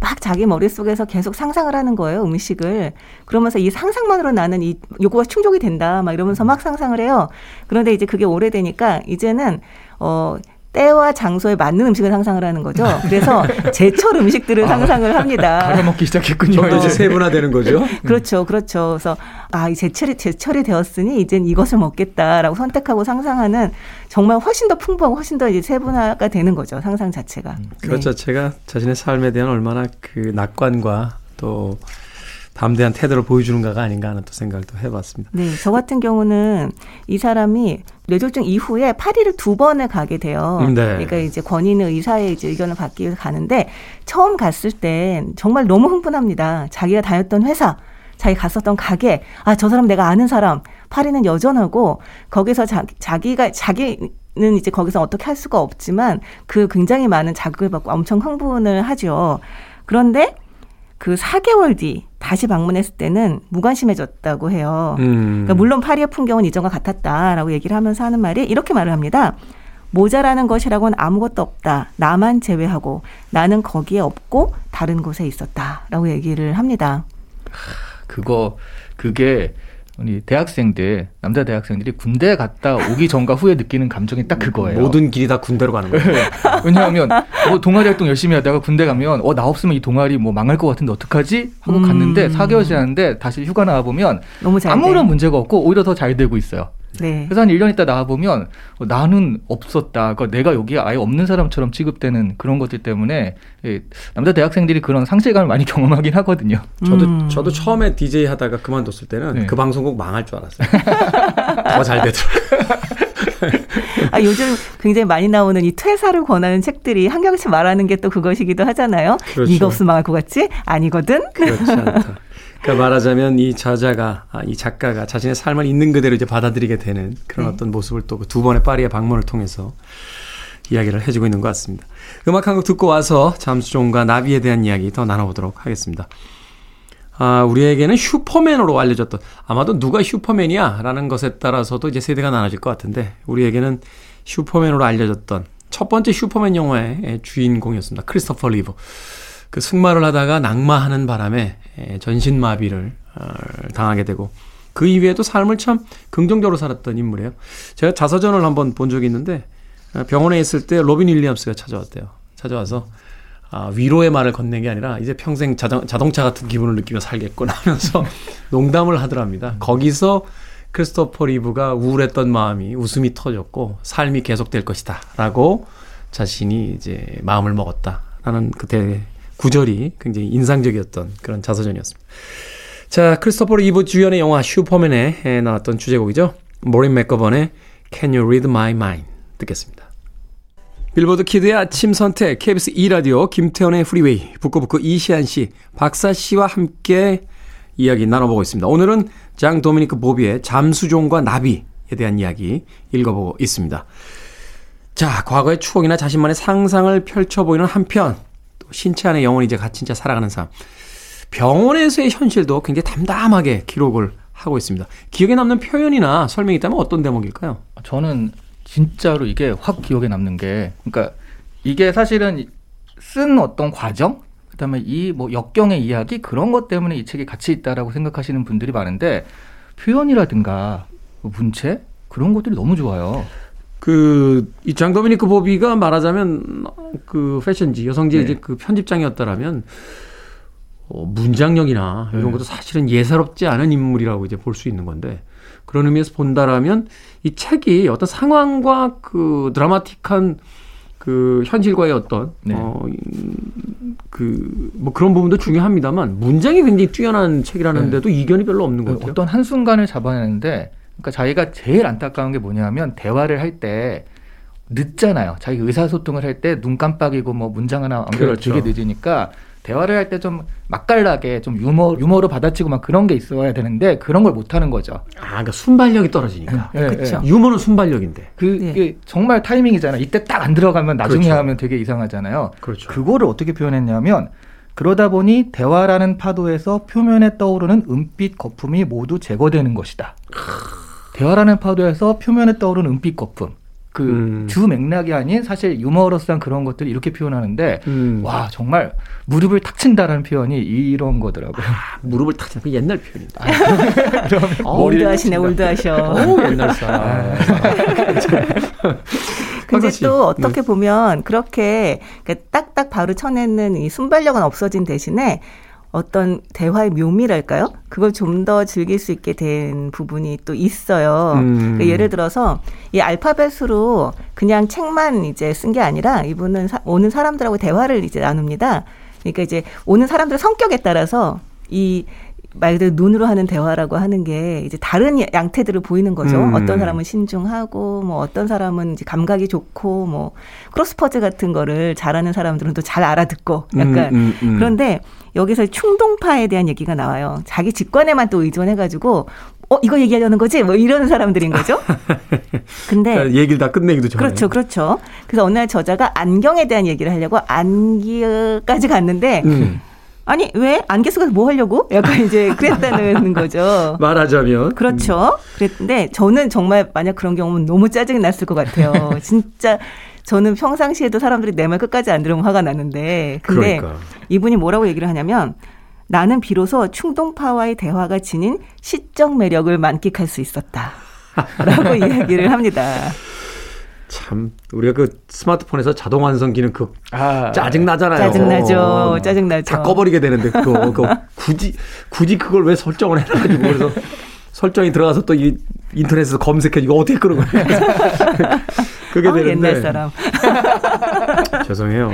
막 자기 머릿속에서 계속 상상을 하는 거예요, 음식을. 그러면서 이 상상만으로 나는 이 요구가 충족이 된다, 막 이러면서 막 상상을 해요. 그런데 이제 그게 오래되니까 이제는, 어, 때와 장소에 맞는 음식을 상상을 하는 거죠. 그래서 제철 음식들을 아, 상상을 합니다. 가려 먹기 시작했군요. 좀 이제 세분화되는 거죠. 그렇죠, 그렇죠. 그래서 아, 이 제철이 제철이 되었으니 이젠 이것을 먹겠다라고 선택하고 상상하는 정말 훨씬 더 풍부하고 훨씬 더 이제 세분화가 되는 거죠. 상상 자체가. 음, 그것 네. 자체가 자신의 삶에 대한 얼마나 그 낙관과 또 담대한 태도를 보여주는가가 아닌가 하는 또 생각을 또 해봤습니다. 네, 저 같은 경우는 이 사람이 뇌졸중 이후에 파리를 두 번을 가게 돼요. 네. 그러니까 이제 권위는 의사의 이제 의견을 받기 위해서 가는데 처음 갔을 땐 정말 너무 흥분합니다. 자기가 다녔던 회사, 자기 갔었던 가게, 아, 저 사람 내가 아는 사람, 파리는 여전하고 거기서 자, 자기가, 자기 는 이제 거기서 어떻게 할 수가 없지만 그 굉장히 많은 자극을 받고 엄청 흥분을 하죠. 그런데 그 4개월 뒤 다시 방문했을 때는 무관심해졌다고 해요. 음. 그러니까 물론 파리의 풍경은 이전과 같았다라고 얘기를 하면서 하는 말이 이렇게 말을 합니다. 모자라는 것이라고는 아무것도 없다. 나만 제외하고 나는 거기에 없고 다른 곳에 있었다라고 얘기를 합니다. 그거 그게 우리 대학생들 남자 대학생들이 군대 갔다 오기 전과 후에 느끼는 감정이 딱 그거예요. 모든 길이 다 군대로 가는 거예요. 네. 왜냐하면 뭐 동아리 활동 열심히 하다가 군대 가면 어 나 없으면 이 동아리 뭐 망할 것 같은데 어떡하지 하고 음. 갔는데 4개월 지났는데 다시 휴가 나와 보면 아무런 문제가 없고 오히려 더 잘 되고 있어요. 네. 그래서 한 1년 있다 나와보면 어, 나는 없었다. 그러니까 내가 여기 아예 없는 사람처럼 취급되는 그런 것들 때문에 예, 남자 대학생들이 그런 상실감을 많이 경험하긴 하거든요. 저도, 음. 저도 처음에 DJ 하다가 그만뒀을 때는 네. 그 방송국 망할 줄 알았어요. 더 잘 되더라고요. 아, 요즘 굉장히 많이 나오는 이 퇴사를 권하는 책들이 한경치 말하는 게 또 그것이기도 하잖아요. 그렇죠. 이거 없으면 망할 것 같지? 아니거든? 그렇지 않다. 그러니까 말하자면 이 저자가 아, 이 작가가 자신의 삶을 있는 그대로 이제 받아들이게 되는 그런 네. 어떤 모습을 또 두 번의 파리의 방문을 통해서 이야기를 해주고 있는 것 같습니다. 음악 한 곡 듣고 와서 잠수종과 나비에 대한 이야기 더 나눠보도록 하겠습니다. 아, 우리에게는 슈퍼맨으로 알려졌던 아마도 누가 슈퍼맨이야 라는 것에 따라서도 이제 세대가 나눠질 것 같은데 우리에게는 슈퍼맨으로 알려졌던 첫 번째 슈퍼맨 영화의 주인공이었습니다. 크리스토퍼 리브. 그 승마를 하다가 낙마하는 바람에 전신마비를 어, 당하게 되고 그 이후에도 삶을 참 긍정적으로 살았던 인물이에요. 제가 자서전을 한번 본 적이 있는데 병원에 있을 때 로빈 윌리엄스가 찾아왔대요. 찾아와서 아, 위로의 말을 건넨 게 아니라 이제 평생 자동, 자동차 같은 기분을 느끼며 살겠구나 하면서 농담을 하더랍니다. 거기서 크리스토퍼 리브가 우울했던 마음이 웃음이 터졌고 삶이 계속될 것이다 라고 자신이 이제 마음을 먹었다라는 그때 구절이 굉장히 인상적이었던 그런 자서전이었습니다. 자, 크리스토퍼 리브 주연의 영화 슈퍼맨에 나왔던 주제곡이죠. 모린 맥거번의 Can You Read My Mind 듣겠습니다. 빌보드 키드의 아침 선택 KBS 2라디오 김태훈의 프리웨이 북구북구 이시한 씨, 박사 씨와 함께 이야기 나눠보고 있습니다. 오늘은 장 도미니크 보비의 잠수종과 나비에 대한 이야기 읽어보고 있습니다. 자, 과거의 추억이나 자신만의 상상을 펼쳐보이는 한편 또 신체 안에 영혼이 이제 갇힌 채 살아가는 삶. 병원에서의 현실도 굉장히 담담하게 기록을 하고 있습니다. 기억에 남는 표현이나 설명이 있다면 어떤 대목일까요? 저는 진짜로 이게 확 기억에 남는 게 그러니까 이게 사실은 쓴 어떤 과정 그다음에 이 뭐 역경의 이야기 그런 것 때문에 이 책이 가치 있다라고 생각하시는 분들이 많은데 표현이라든가 뭐 문체 그런 것들이 너무 좋아요. 그, 이 장도미니크 보비가 말하자면 그 패션지, 여성지의 네. 이제 그 편집장이었다라면 어, 문장력이나 이런 네. 것도 사실은 예사롭지 않은 인물이라고 이제 볼 수 있는 건데 그런 의미에서 본다라면 이 책이 어떤 상황과 그 드라마틱한 그 현실과의 어떤 네. 어그 뭐 그런 부분도 중요합니다만 문장이 굉장히 뛰어난 책이라는데도 네. 이견이 별로 없는 것 같아요. 어떤 한 순간을 잡아내는데 그러니까 자기가 제일 안타까운 게 뭐냐면 대화를 할 때 늦잖아요. 자기 의사소통을 할 때 눈 깜빡이고 뭐 문장 하나 안 그렇죠. 되게 늦으니까 대화를 할 때 좀 맛깔나게 좀 유머 유머로 받아치고 막 그런 게 있어야 되는데 그런 걸 못 하는 거죠. 아, 그러니까 순발력이 떨어지니까. 네, 그렇죠. 네. 유머는 순발력인데. 그 네. 정말 타이밍이잖아. 이때 딱 안 들어가면 나중에 그렇죠. 하면 되게 이상하잖아요. 그렇죠. 그거를 어떻게 표현했냐면 그러다 보니 대화라는 파도에서 표면에 떠오르는 은빛 거품이 모두 제거되는 것이다. 대화라는 파도에서 표면에 떠오르는 은빛 거품. 그주 음. 맥락이 아닌 사실 유머러스한 그런 것들을 이렇게 표현하는데 음. 와 정말 무릎을 탁 친다라는 표현이 이런 거더라고요. 아, 무릎을 탁 친다. 그 옛날 표현인데. 아, 올드하시네 올드하셔. 오, 옛날 사람. 아, 근데 또 어떻게 네. 보면 그렇게 딱딱 바로 쳐내는 이 순발력은 없어진 대신에 어떤 대화의 묘미랄까요? 그걸 좀 더 즐길 수 있게 된 부분이 또 있어요. 음. 그러니까 예를 들어서 이 알파벳으로 그냥 책만 이제 쓴 게 아니라 이분은 사, 오는 사람들하고 대화를 이제 나눕니다. 그러니까 이제 오는 사람들의 성격에 따라서 이 말 그대로 눈으로 하는 대화라고 하는 게 이제 다른 양태들을 보이는 거죠. 음. 어떤 사람은 신중하고 뭐 어떤 사람은 이제 감각이 좋고 뭐 크로스퍼즈 같은 거를 잘하는 사람들은 또 잘 알아듣고 약간 음, 음, 음, 그런데 여기서 충동파에 대한 얘기가 나와요. 자기 직관에만 또 의존해 가지고 어 이거 얘기하려는 거지? 뭐 이런 사람들인 거죠. 근데 그러니까 얘기를 다 끝내기도 전에 그렇죠, 그렇죠. 그래서 어느 날 저자가 안경에 대한 얘기를 하려고 안기까지 갔는데 음. 아니 왜 안개 속에서 뭐 하려고? 약간 이제 그랬다는 거죠. 말하자면 그렇죠. 그랬는데 저는 정말 만약 그런 경우면 너무 짜증이 났을 것 같아요. 진짜 저는 평상시에도 사람들이 내 말 끝까지 안 들으면 화가 나는데 근데 그러니까. 이분이 뭐라고 얘기를 하냐면 나는 비로소 충동파와의 대화가 지닌 시적 매력을 만끽할 수 있었다. 라고 이야기를 합니다. 참 우리가 그 스마트폰에서 자동 완성 기능 그 아, 짜증 나잖아요. 짜증 나죠. 어, 짜증 나죠. 다 꺼버리게 되는데 그거, 그 굳이 굳이 그걸 왜 설정을 해놔가지고 그래서 설정이 들어가서 또 이 인터넷에서 검색해 이거 어떻게 끄는 거야. 그게 어, 되는데 옛날 사람. 죄송해요.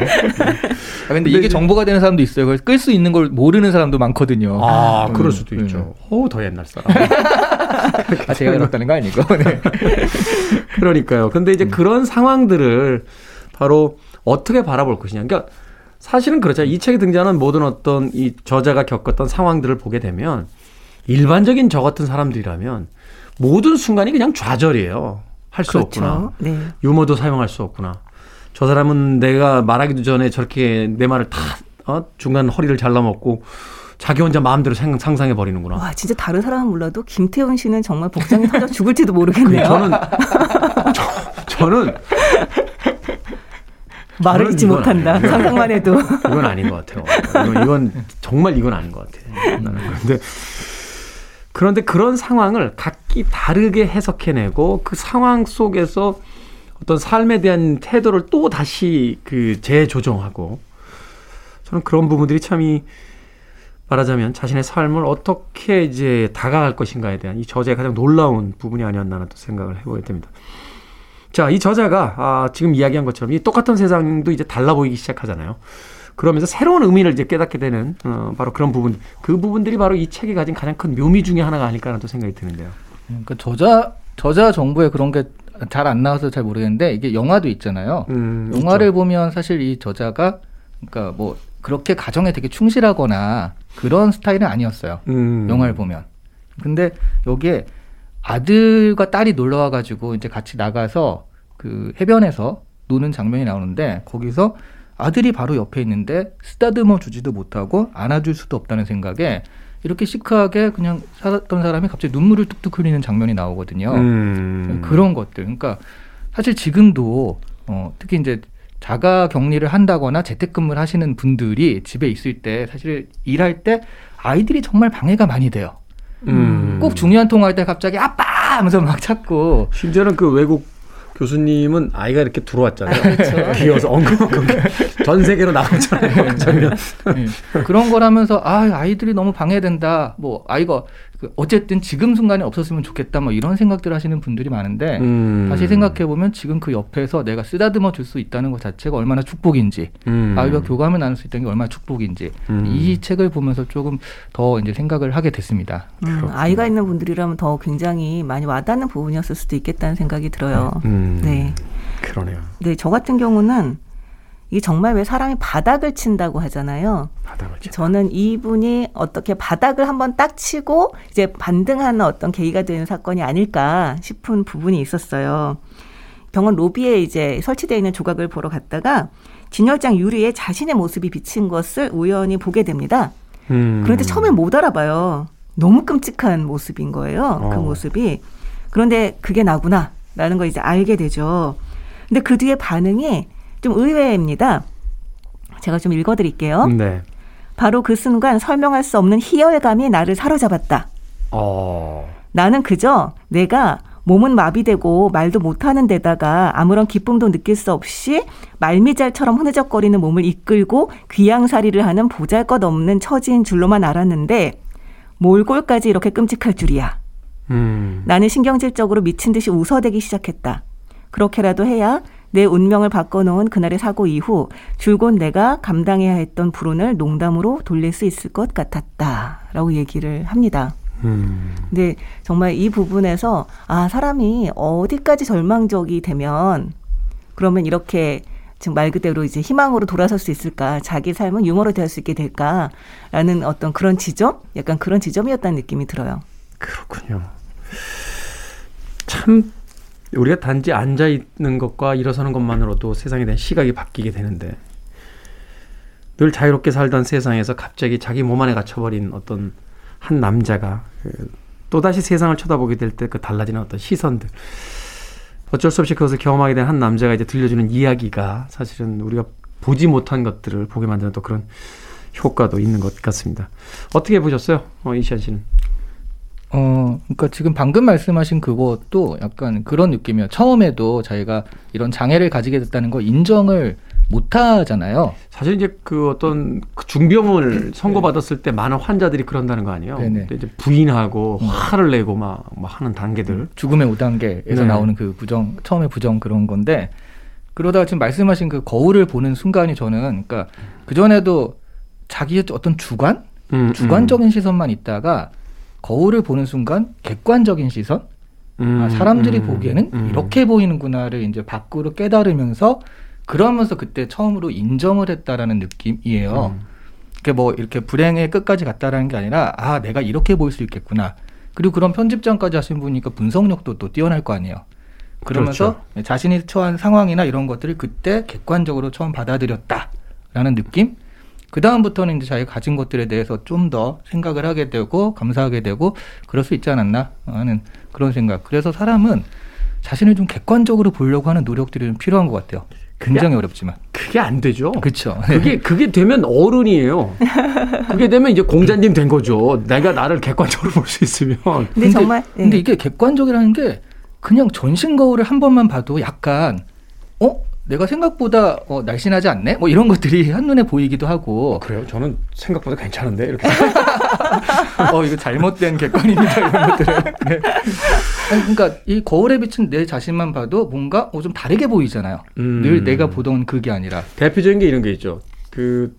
아, 근데, 이게 정보가 되는 사람도 있어요. 그걸 끌 수 있는 걸 모르는 사람도 많거든요. 아, 음, 그럴 수도 음. 있죠. 오, 더 옛날 사람. 아, 제가 그렇다는 거 아니고. 네. 그러니까요. 근데 이제 음. 그런 상황들을 바로 어떻게 바라볼 것이냐. 그러니까 사실은 그렇죠. 이 책에 등장하는 모든 어떤 이 저자가 겪었던 상황들을 보게 되면 일반적인 저 같은 사람들이라면 모든 순간이 그냥 좌절이에요. 할수 그렇죠. 없구나. 네. 유머도 사용할 수 없구나. 저 사람은 내가 말하기도 전에 저렇게 내 말을 다 어? 중간 허리를 잘라먹고 자기 혼자 마음대로 상상해 버리는구나. 와, 진짜 다른 사람은 몰라도 김태훈 씨는 정말 복장이 터져 죽을지도 모르겠네요. 저는 저, 는 말을 잊지 못한다. 아니에요. 상상만 해도. 이건 아닌 것 같아요. 이건, 이건 정말 이건 아닌 것 같아요. 그런데 그런데 그런 상황을 각기 다르게 해석해내고 그 상황 속에서 어떤 삶에 대한 태도를 또 다시 그 재조정하고 저는 그런 부분들이 참이 말하자면 자신의 삶을 어떻게 이제 다가갈 것인가에 대한 이 저자의 가장 놀라운 부분이 아니었나 또 생각을 해보게 됩니다. 자, 이 저자가 아, 지금 이야기한 것처럼 이 똑같은 세상도 이제 달라 보이기 시작하잖아요. 그러면서 새로운 의미를 이제 깨닫게 되는 어, 바로 그런 부분, 그 부분들이 바로 이 책이 가진 가장 큰 묘미 중의 하나가 아닐까라는 또 생각이 드는데요. 그러니까 저자 저자 정보에 그런 게 잘 안 나와서 잘 모르겠는데 이게 영화도 있잖아요. 음, 영화를 있죠. 보면 사실 이 저자가 그러니까 뭐 그렇게 가정에 되게 충실하거나 그런 스타일은 아니었어요. 음. 영화를 보면. 근데 여기에 아들과 딸이 놀러 와가지고 이제 같이 나가서 그 해변에서 노는 장면이 나오는데 거기서 아들이 바로 옆에 있는데 쓰다듬어 주지도 못하고 안아줄 수도 없다는 생각에 이렇게 시크하게 그냥 살았던 사람이 갑자기 눈물을 뚝뚝 흘리는 장면이 나오거든요. 음. 그런 것들. 그러니까 사실 지금도 어, 특히 이제 자가 격리를 한다거나 재택근무를 하시는 분들이 집에 있을 때 사실 일할 때 아이들이 정말 방해가 많이 돼요. 음. 꼭 중요한 통화할 때 갑자기 아빠 하면서 막 찾고 심지어는 그 외국 교수님은 아이가 이렇게 들어왔잖아요. 아, 그렇죠. 귀여워서 엉금엉금 전 세계로 나오잖아요. 네. 그런 거라면서 아 아이들이 너무 방해된다. 뭐 아이가 그 어쨌든 지금 순간에 없었으면 좋겠다 뭐 이런 생각들 하시는 분들이 많은데 음. 다시 생각해 보면 지금 그 옆에서 내가 쓰다듬어 줄 수 있다는 것 자체가 얼마나 축복인지 음. 아이와 교감을 나눌 수 있다는 게 얼마나 축복인지 음. 이 책을 보면서 조금 더 이제 생각을 하게 됐습니다. 음, 아이가 있는 분들이라면 더 굉장히 많이 와닿는 부분이었을 수도 있겠다는 생각이 들어요. 음. 네. 그러네요. 네, 저 같은 경우는 이게 정말 왜 사람이 바닥을 친다고 하잖아요. 바닥을 친다. 저는 이분이 어떻게 바닥을 한번 딱 치고 이제 반등하는 어떤 계기가 되는 사건이 아닐까 싶은 부분이 있었어요. 병원 로비에 이제 설치되어 있는 조각을 보러 갔다가 진열장 유리에 자신의 모습이 비친 것을 우연히 보게 됩니다. 음. 그런데 처음에 못 알아봐요. 너무 끔찍한 모습인 거예요. 그 어. 그 모습이. 그런데 그게 나구나. 라는 걸 이제 알게 되죠. 근데 그 뒤에 반응이 좀 의외입니다. 제가 좀 읽어드릴게요. 네. 바로 그 순간 설명할 수 없는 희열감이 나를 사로잡았다. 어. 나는 그저 내가 몸은 마비되고 말도 못하는 데다가 아무런 기쁨도 느낄 수 없이 말미잘처럼 흐느적거리는 몸을 이끌고 귀양살이를 하는 보잘것없는 처지인 줄로만 알았는데 몰골까지 이렇게 끔찍할 줄이야. 음. 나는 신경질적으로 미친 듯이 웃어대기 시작했다. 그렇게라도 해야 내 운명을 바꿔놓은 그날의 사고 이후 줄곧 내가 감당해야 했던 불운을 농담으로 돌릴 수 있을 것 같았다라고 얘기를 합니다. 음. 근데 정말 이 부분에서 아 사람이 어디까지 절망적이 되면 그러면 이렇게 지금 말 그대로 이제 희망으로 돌아설 수 있을까? 자기 삶은 유머로 될수 있게 될까라는 어떤 그런 지점, 약간 그런 지점이었다는 느낌이 들어요. 그렇군요. 참 우리가 단지 앉아 있는 것과 일어서는 것만으로도 세상에 대한 시각이 바뀌게 되는데 늘 자유롭게 살던 세상에서 갑자기 자기 몸 안에 갇혀버린 어떤 한 남자가 그 또다시 세상을 쳐다보게 될 때 그 달라지는 어떤 시선들 어쩔 수 없이 그것을 경험하게 된 한 남자가 이제 들려주는 이야기가 사실은 우리가 보지 못한 것들을 보게 만드는 또 그런 효과도 있는 것 같습니다. 어떻게 보셨어요, 어, 이시안 씨는? 어, 그러니까 지금 방금 말씀하신 그것도 약간 그런 느낌이에요. 처음에도 자기가 이런 장애를 가지게 됐다는 거 인정을 못 하잖아요. 사실 이제 그 어떤 그 중병을 선고받았을 때 많은 환자들이 그런다는 거 아니에요. 네네. 이제 부인하고 음. 화를 내고 막, 막 하는 단계들. 죽음의 5단계에서 네. 나오는 그 부정, 처음에 부정 그런 건데 그러다가 지금 말씀하신 그 거울을 보는 순간이 저는 그러니까 그전에도 자기의 어떤 주관? 음, 주관적인 음. 시선만 있다가 거울을 보는 순간 객관적인 시선, 음, 아, 사람들이 음, 보기에는 음. 이렇게 보이는구나를 이제 밖으로 깨달으면서 그러면서 그때 처음으로 인정을 했다라는 느낌이에요. 음. 그게 뭐 이렇게 불행의 끝까지 갔다라는 게 아니라 아 내가 이렇게 보일 수 있겠구나. 그리고 그런 편집장까지 하신 분이니까 분석력도 또 뛰어날 거 아니에요. 그러면서 그렇죠. 자신이 처한 상황이나 이런 것들을 그때 객관적으로 처음 받아들였다라는 느낌. 그 다음부터는 이제 자기가 가진 것들에 대해서 좀 더 생각을 하게 되고 감사하게 되고 그럴 수 있지 않았나 하는 그런 생각. 그래서 사람은 자신을 좀 객관적으로 보려고 하는 노력들이 좀 필요한 것 같아요. 굉장히 어렵지만 그게 안 되죠. 그렇죠. 그게 그게 되면 어른이에요. 그게 되면 이제 공자님 된 거죠. 내가 나를 객관적으로 볼 수 있으면. 근데, 근데 정말 네. 근데 이게 객관적이라는 게 그냥 전신 거울을 한 번만 봐도 약간 어 내가 생각보다 어, 날씬하지 않네? 뭐 이런 것들이 한눈에 보이기도 하고. 어, 그래요? 저는 생각보다 괜찮은데? 이렇게. 어, 이거 잘못된 객관입니다. 이런 것들은. 네. 그러니까 이 거울에 비친 내 자신만 봐도 뭔가 어, 좀 다르게 보이잖아요. 음. 늘 내가 보던 그게 아니라. 대표적인 게 이런 게 있죠. 그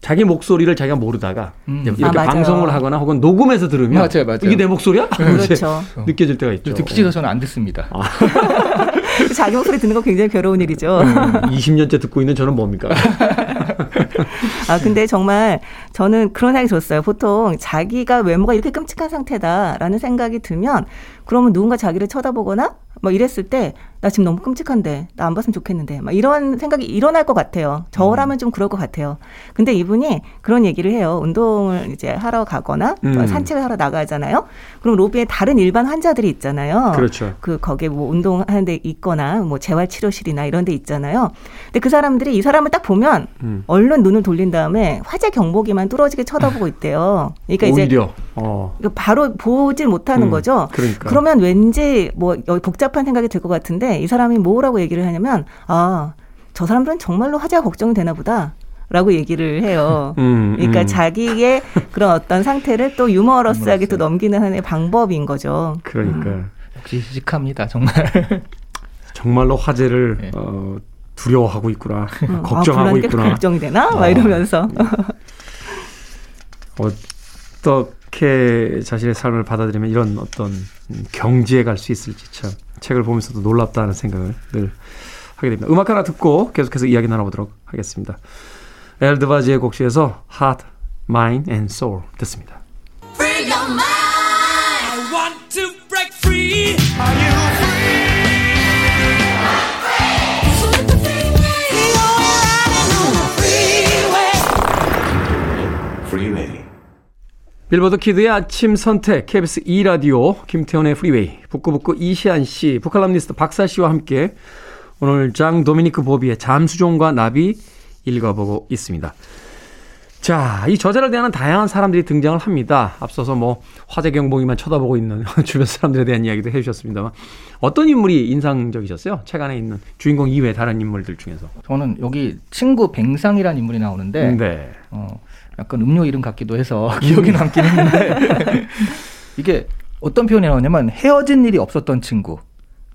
자기 목소리를 자기가 모르다가 음. 이렇게 아, 방송을 하거나 혹은 녹음해서 들으면 맞아요, 맞아요. 이게 내 목소리야? 그렇죠. 느껴질 때가 있죠. 듣기지서 저는 안 듣습니다. 아. 자기 목소리 듣는 거 굉장히 괴로운 일이죠. 음, 20년째 듣고 있는 저는 뭡니까? 아, 근데 정말 저는 그런 생각이 들었어요. 보통 자기가 외모가 이렇게 끔찍한 상태다라는 생각이 들면 그러면 누군가 자기를 쳐다보거나 뭐 이랬을 때 나 지금 너무 끔찍한데 나 안 봤으면 좋겠는데 막 이런 생각이 일어날 것 같아요. 저라면 음. 좀 그럴 것 같아요. 근데 이분이 그런 얘기를 해요. 운동을 이제 하러 가거나 음. 산책을 하러 나가잖아요. 그럼 로비에 다른 일반 환자들이 있잖아요. 그렇죠. 그 거기에 뭐 운동하는 데 있거나 뭐 재활 치료실이나 이런 데 있잖아요. 근데 그 사람들이 이 사람을 딱 보면 음. 얼른 눈을 돌린 다음에 화재 경보기만 뚫어지게 쳐다보고 있대요. 그러니까 오히려. 이제 어. 바로 보질 못하는 음. 거죠. 그러니까. 그러면 왠지 뭐 복잡한 생각이 들 것 같은데 이 사람이 뭐라고 얘기를 하냐면 아, 저 사람들은 정말로 화재가 걱정이 되나 보다. 라고 얘기를 해요. 음, 그러니까 음. 자기의 그런 어떤 상태를 또 유머러스하게 또 넘기는 하나의 방법인 거죠. 그러니까. 음. 역시 시식합니다, 정말. 정말로 화재를 네. 어, 두려워하고 있구나. 음. 걱정하고 아, 있구나. 걱정이 되나? 막 어. 이러면서. 어 떻게 자신의 삶을 받아들이면 이런 어떤 경지에 갈 수 있을지 참 책을 보면서도 놀랍다는 생각을 늘 하게 됩니다. 음악 하나 듣고 계속해서 이야기 나눠보도록 하겠습니다. 엘 드바지의 곡시에서 Heart, Mind and Soul 듣습니다. 빌보드 키드의 아침 선택 KBS 2라디오 김태훈의 프리웨이 북구북구 이시한 씨 북칼럼니스트 박사 씨와 함께 오늘 장 도미니크 보비의 잠수종과 나비 읽어보고 있습니다. 자, 이 저자를 대하는 다양한 사람들이 등장을 합니다. 앞서서 뭐 화재 경보기만 쳐다보고 있는 주변 사람들에 대한 이야기도 해주셨습니다만 어떤 인물이 인상적이셨어요? 책 안에 있는 주인공 이외 다른 인물들 중에서 저는 여기 친구 뱅상이라는 인물이 나오는데 네. 어, 약간 음료 이름 같기도 해서 기억이 남긴 했는데 이게 어떤 표현이 나오냐면 헤어진 일이 없었던 친구.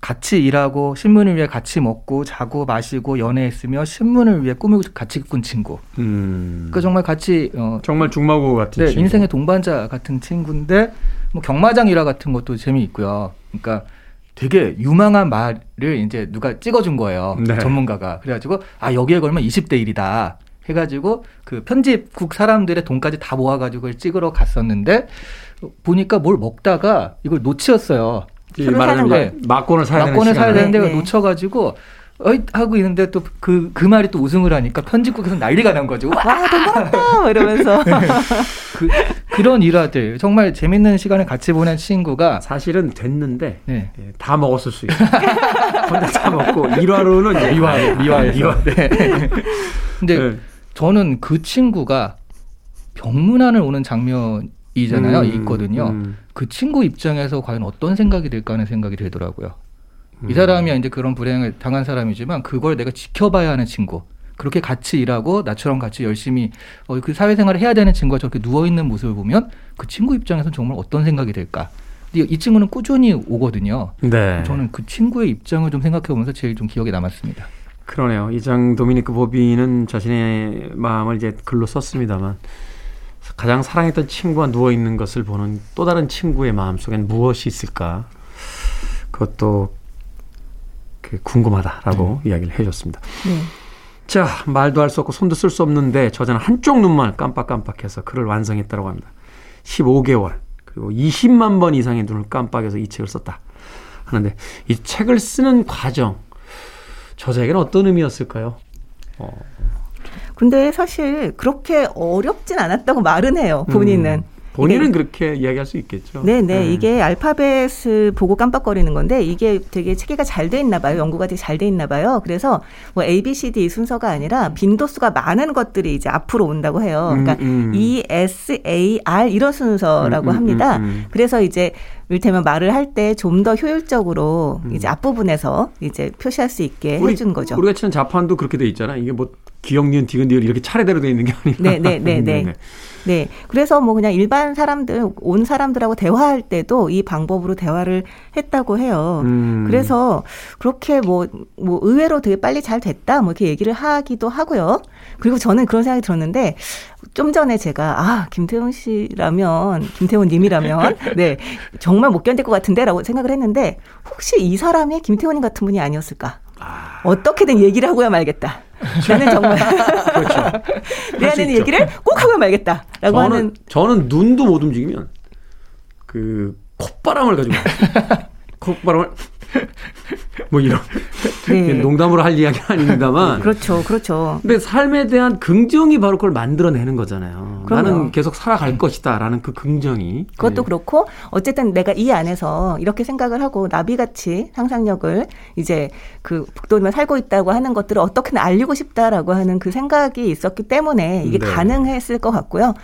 같이 일하고 신문을 위해 같이 먹고 자고 마시고 연애했으며 신문을 위해 꿈을 같이 꾼 친구. 음. 그 정말 같이 어 정말 중마고 같은 네, 친구. 인생의 동반자 같은 친구인데 뭐 경마장 일화 같은 것도 재미있고요. 그러니까 되게 유망한 말을 이제 누가 찍어준 거예요. 네. 전문가가. 그래가지고 아 여기에 걸면 20대 1이다. 해가지고 그 편집국 사람들의 돈까지 다 모아가지고 찍으러 갔었는데 보니까 뭘 먹다가 이걸 놓치었어요. 말하자면 막권을 사야 막권을 사야 되는데 네. 놓쳐가지고 어이 하고 있는데 또 그그 그 말이 또 우승을 하니까 편집국에서 난리가 난 거죠. 와, 돈많다 이러면서 그, 그런 일화들 정말 재밌는 시간을 같이 보낸 친구가 사실은 됐는데 네. 예, 다 먹었을 수 있어요. 혼자 다 먹고 일화로는 미화. 미화. 네. 근데 네. 저는 그 친구가 병문안을 오는 장면 이 잖아요. 음, 있거든요. 음. 그 친구 입장에서 과연 어떤 생각이 들까 하는 생각이 들더라고요. 음. 이 사람이 이제 그런 불행을 당한 사람이지만 그걸 내가 지켜봐야 하는 친구. 그렇게 같이 일하고 나처럼 같이 열심히 어, 그 사회생활을 해야 되는 친구가 저렇게 누워 있는 모습을 보면 그 친구 입장에서는 정말 어떤 생각이 들까? 이 친구는 꾸준히 오거든요. 네. 저는 그 친구의 입장을 좀 생각해 보면서 제일 좀 기억에 남았습니다. 그러네요. 이장 도미니크 보비는 자신의 마음을 이제 글로 썼습니다만 가장 사랑했던 친구가 누워 있는 것을 보는 또 다른 친구의 마음 속엔 무엇이 있을까? 그것도 그 궁금하다라고 네. 이야기를 해줬습니다. 네. 자, 말도 할 수 없고 손도 쓸 수 없는데 저자는 한쪽 눈만 깜빡깜빡해서 글을 완성했다고 합니다. 15개월 그리고 20만 번 이상의 눈을 깜빡여서 이 책을 썼다 하는데 이 책을 쓰는 과정 저자에게는 어떤 의미였을까요? 어. 근데 사실 그렇게 어렵진 않았다고 말은 해요. 본인은. 음. 본인은 그렇게 이야기할 수 있겠죠. 네네. 네. 이게 알파벳을 보고 깜빡거리는 건데 이게 되게 체계가 잘 돼 있나 봐요. 연구가 되게 잘 돼 있나 봐요. 그래서 뭐 A, B, C, D 순서가 아니라 빈도수가 많은 것들이 이제 앞으로 온다고 해요. 그러니까 음, 음. E, S, A, R 이런 순서라고 음, 음 합니다. 음, 그래서 이제 이를테면 말을 할 때 좀 더 효율적으로 음. 이제 앞부분에서 이제 표시할 수 있게 우리, 해준 거죠. 우리가 치는 자판도 그렇게 돼 있잖아. 이게 뭐 기억, 니은, 디귿, 니을 이렇게 차례대로 돼 있는 게 아니라. 네, 네, 네, 네. 네. 그래서 뭐 그냥 일반 사람들, 온 사람들하고 대화할 때도 이 방법으로 대화를 했다고 해요. 음. 그래서 그렇게 뭐, 뭐 의외로 되게 빨리 잘 됐다 뭐 이렇게 얘기를 하기도 하고요. 그리고 저는 그런 생각이 들었는데 좀 전에 제가 아, 김태훈 씨라면, 김태훈 님이라면, 네, 정말 못 견딜 것 같은데 라고 생각을 했는데 혹시 이 사람이 김태훈님 같은 분이 아니었을까? 아. 어떻게든 얘기를 하고야 말겠다. 나는 정말 그렇죠. 내 안에 있는 얘기를 꼭 하고 말겠다라고 저는, 하는 저는 눈도 못 움직이면 그 콧바람을 가지고 콧바람을 뭐 이런 네. 농담으로 할 이야기는 아닙니다만 그렇죠, 그렇죠. 근데 삶에 대한 긍정이 바로 그걸 만들어내는 거잖아요. 그럼요. 나는 계속 살아갈 것이다라는 그 긍정이 그것도 네. 그렇고 어쨌든 내가 이 안에서 이렇게 생각을 하고 나비같이 상상력을 이제 그 북도리만 살고 있다고 하는 것들을 어떻게든 알리고 싶다라고 하는 그 생각이 있었기 때문에 이게 네. 가능했을 것 같고요.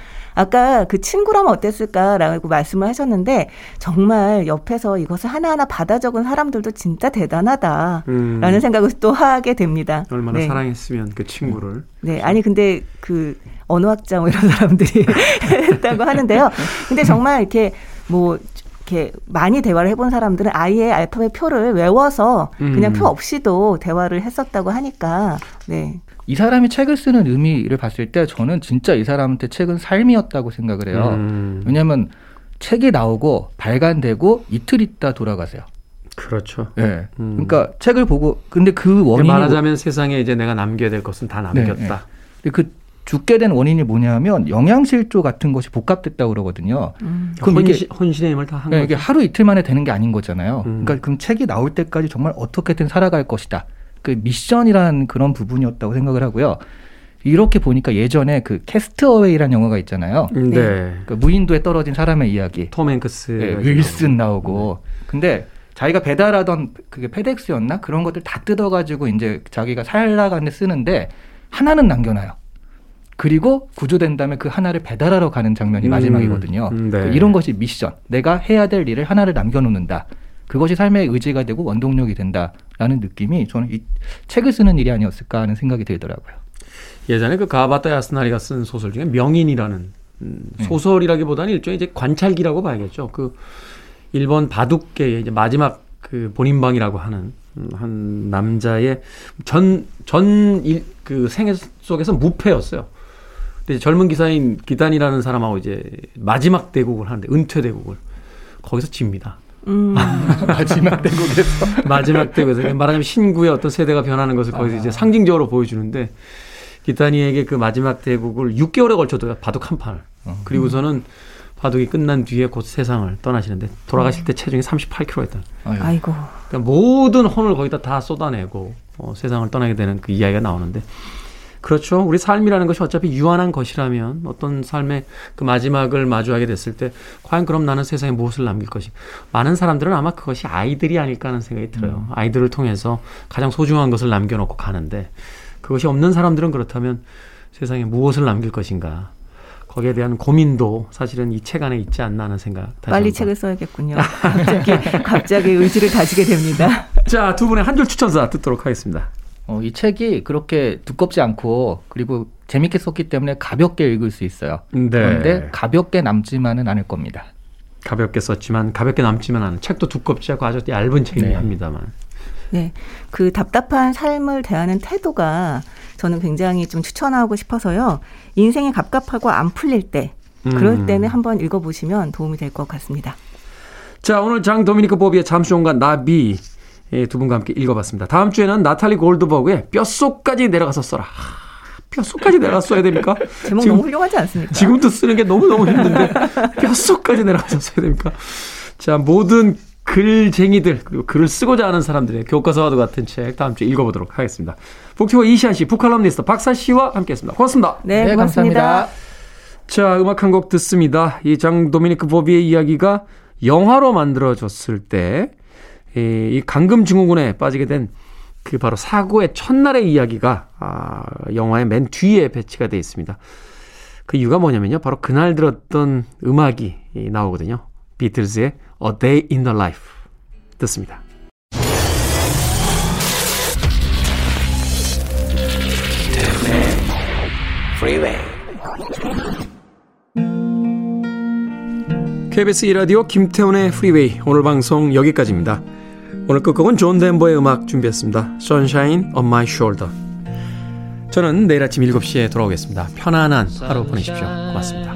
아까 그 친구라면 어땠을까라고 말씀을 하셨는데 정말 옆에서 이것을 하나하나 받아 적은 사람들도 진짜 대단하다라는 음. 생각을 또 하게 됩니다. 얼마나 네. 사랑했으면 그 친구를. 네, 아니 근데 그 언어학자 뭐 이런 사람들이 했다고 하는데요. 근데 정말 이렇게 뭐 이렇게 많이 대화를 해본 사람들은 아예 알파벳 표를 외워서 그냥 음. 표 없이도 대화를 했었다고 하니까 네. 이 사람이 책을 쓰는 의미를 봤을 때 저는 진짜 이 사람한테 책은 삶이었다고 생각을 해요. 음. 왜냐하면 책이 나오고 발간되고 이틀 있다 돌아가세요. 그렇죠. 예. 네. 음. 그러니까 책을 보고 근데 그 원인이 말하자면 세상에 이제 내가 남겨야 될 것은 다 남겼다. 네, 네. 그 죽게 된 원인이 뭐냐면 영양실조 같은 것이 복합됐다 고 그러거든요. 음. 그럼 혼신, 이게 혼신의 힘을 다한 네, 이게 하루 이틀 만에 되는 게 아닌 거잖아요. 음. 그러니까 그럼 책이 나올 때까지 정말 어떻게든 살아갈 것이다. 그 미션이라는 그런 부분이었다고 생각을 하고요. 이렇게 보니까 예전에 그 캐스트어웨이라는 영화가 있잖아요. 음, 네. 그 무인도에 떨어진 사람의 이야기. 톰 행크스. 네, 윌슨 나오고. 네. 근데 자기가 배달하던 그게 페덱스였나 그런 것들 다 뜯어가지고 이제 자기가 살아가는 데 쓰는데 하나는 남겨놔요. 그리고 구조된 다음에 그 하나를 배달하러 가는 장면이 음, 마지막이거든요. 음, 네. 이런 것이 미션. 내가 해야 될 일을 하나를 남겨놓는다. 그것이 삶의 의지가 되고 원동력이 된다라는 느낌이 저는 이 책을 쓰는 일이 아니었을까 하는 생각이 들더라고요. 예전에 그 가바타 야스나리가 쓴 소설 중에 명인이라는 음, 네. 소설이라기보다는 일종의 이제 관찰기라고 봐야겠죠. 그 일본 바둑계의 이제 마지막 그 본인방이라고 하는 한 남자의 전 전 그 생애 속에서 무패였어요. 근데 젊은 기사인 기단이라는 사람하고 이제 마지막 대국을 하는데 은퇴 대국을 거기서 집니다. 음. 마지막 대국에서 마지막 대국에서 말하자면 신구의 어떤 세대가 변하는 것을 거기서 아. 이제 상징적으로 보여주는데 기타니에게 그 마지막 대국을 6개월에 걸쳐도 바둑 한 판을 어. 그리고서는 바둑이 끝난 뒤에 곧 세상을 떠나시는데 돌아가실 때 체중이 38kg였다. 아이고. 그러니까 모든 혼을 거기다 다 쏟아내고 어, 세상을 떠나게 되는 그 이야기가 나오는데 그렇죠. 우리 삶이라는 것이 어차피 유한한 것이라면 어떤 삶의 그 마지막을 마주하게 됐을 때 과연 그럼 나는 세상에 무엇을 남길 것이 많은 사람들은 아마 그것이 아이들이 아닐까 하는 생각이 들어요. 음. 아이들을 통해서 가장 소중한 것을 남겨놓고 가는데 그것이 없는 사람들은 그렇다면 세상에 무엇을 남길 것인가 거기에 대한 고민도 사실은 이 책 안에 있지 않나 하는 생각. 빨리 책을 써야겠군요. 갑자기 갑자기 의지를 다지게 됩니다. 자, 두 분의 한 줄 추천사 듣도록 하겠습니다. 어, 이 책이 그렇게 두껍지 않고 그리고 재밌게 썼기 때문에 가볍게 읽을 수 있어요. 네. 그런데 가볍게 남지만은 않을 겁니다. 가볍게 썼지만 가볍게 남지만 않은 책도 두껍지 않고 아주 얇은 책이긴 네. 합니다만. 네. 그 답답한 삶을 대하는 태도가 저는 굉장히 좀 추천하고 싶어서요. 인생이 갑갑하고 안 풀릴 때 그럴 음. 때는 한번 읽어보시면 도움이 될 것 같습니다. 자, 오늘 장 도미니크 보비의 잠시 온간 나비 예, 두 분과 함께 읽어봤습니다. 다음 주에는 나탈리 골드버그의 뼛속까지 내려가서 써라. 뼛속까지 내려가 써야 됩니까? 제목 지금, 너무 훌륭하지 않습니까? 지금도 쓰는 게 너무너무 힘든데 뼛속까지 내려가서 써야 됩니까? 자, 모든 글쟁이들 그리고 글을 쓰고자 하는 사람들의 교과서와도 같은 책 다음 주에 읽어보도록 하겠습니다. 북티버 이시안 씨, 북칼럼니스트 박사 씨와 함께했습니다. 고맙습니다. 네, 네 고맙습니다. 감사합니다. 자, 음악 한 곡 듣습니다. 이 장 도미니크 보비의 이야기가 영화로 만들어졌을 때 이 강금 증후군에 빠지게 된 그 바로 사고의 첫날의 이야기가 아, 영화의 맨 뒤에 배치가 되어 있습니다. 그 이유가 뭐냐면요. 바로 그날 들었던 음악이 나오거든요. 비틀즈의 A Day in the Life 듣습니다. KBS 2라디오 김태훈의 프리웨이 오늘 방송 여기까지입니다. 오늘 끝곡은 존 덴버의 음악 준비했습니다. Sunshine on my shoulder. 저는 내일 아침 7시에 돌아오겠습니다. 편안한 하루 보내십시오. 고맙습니다.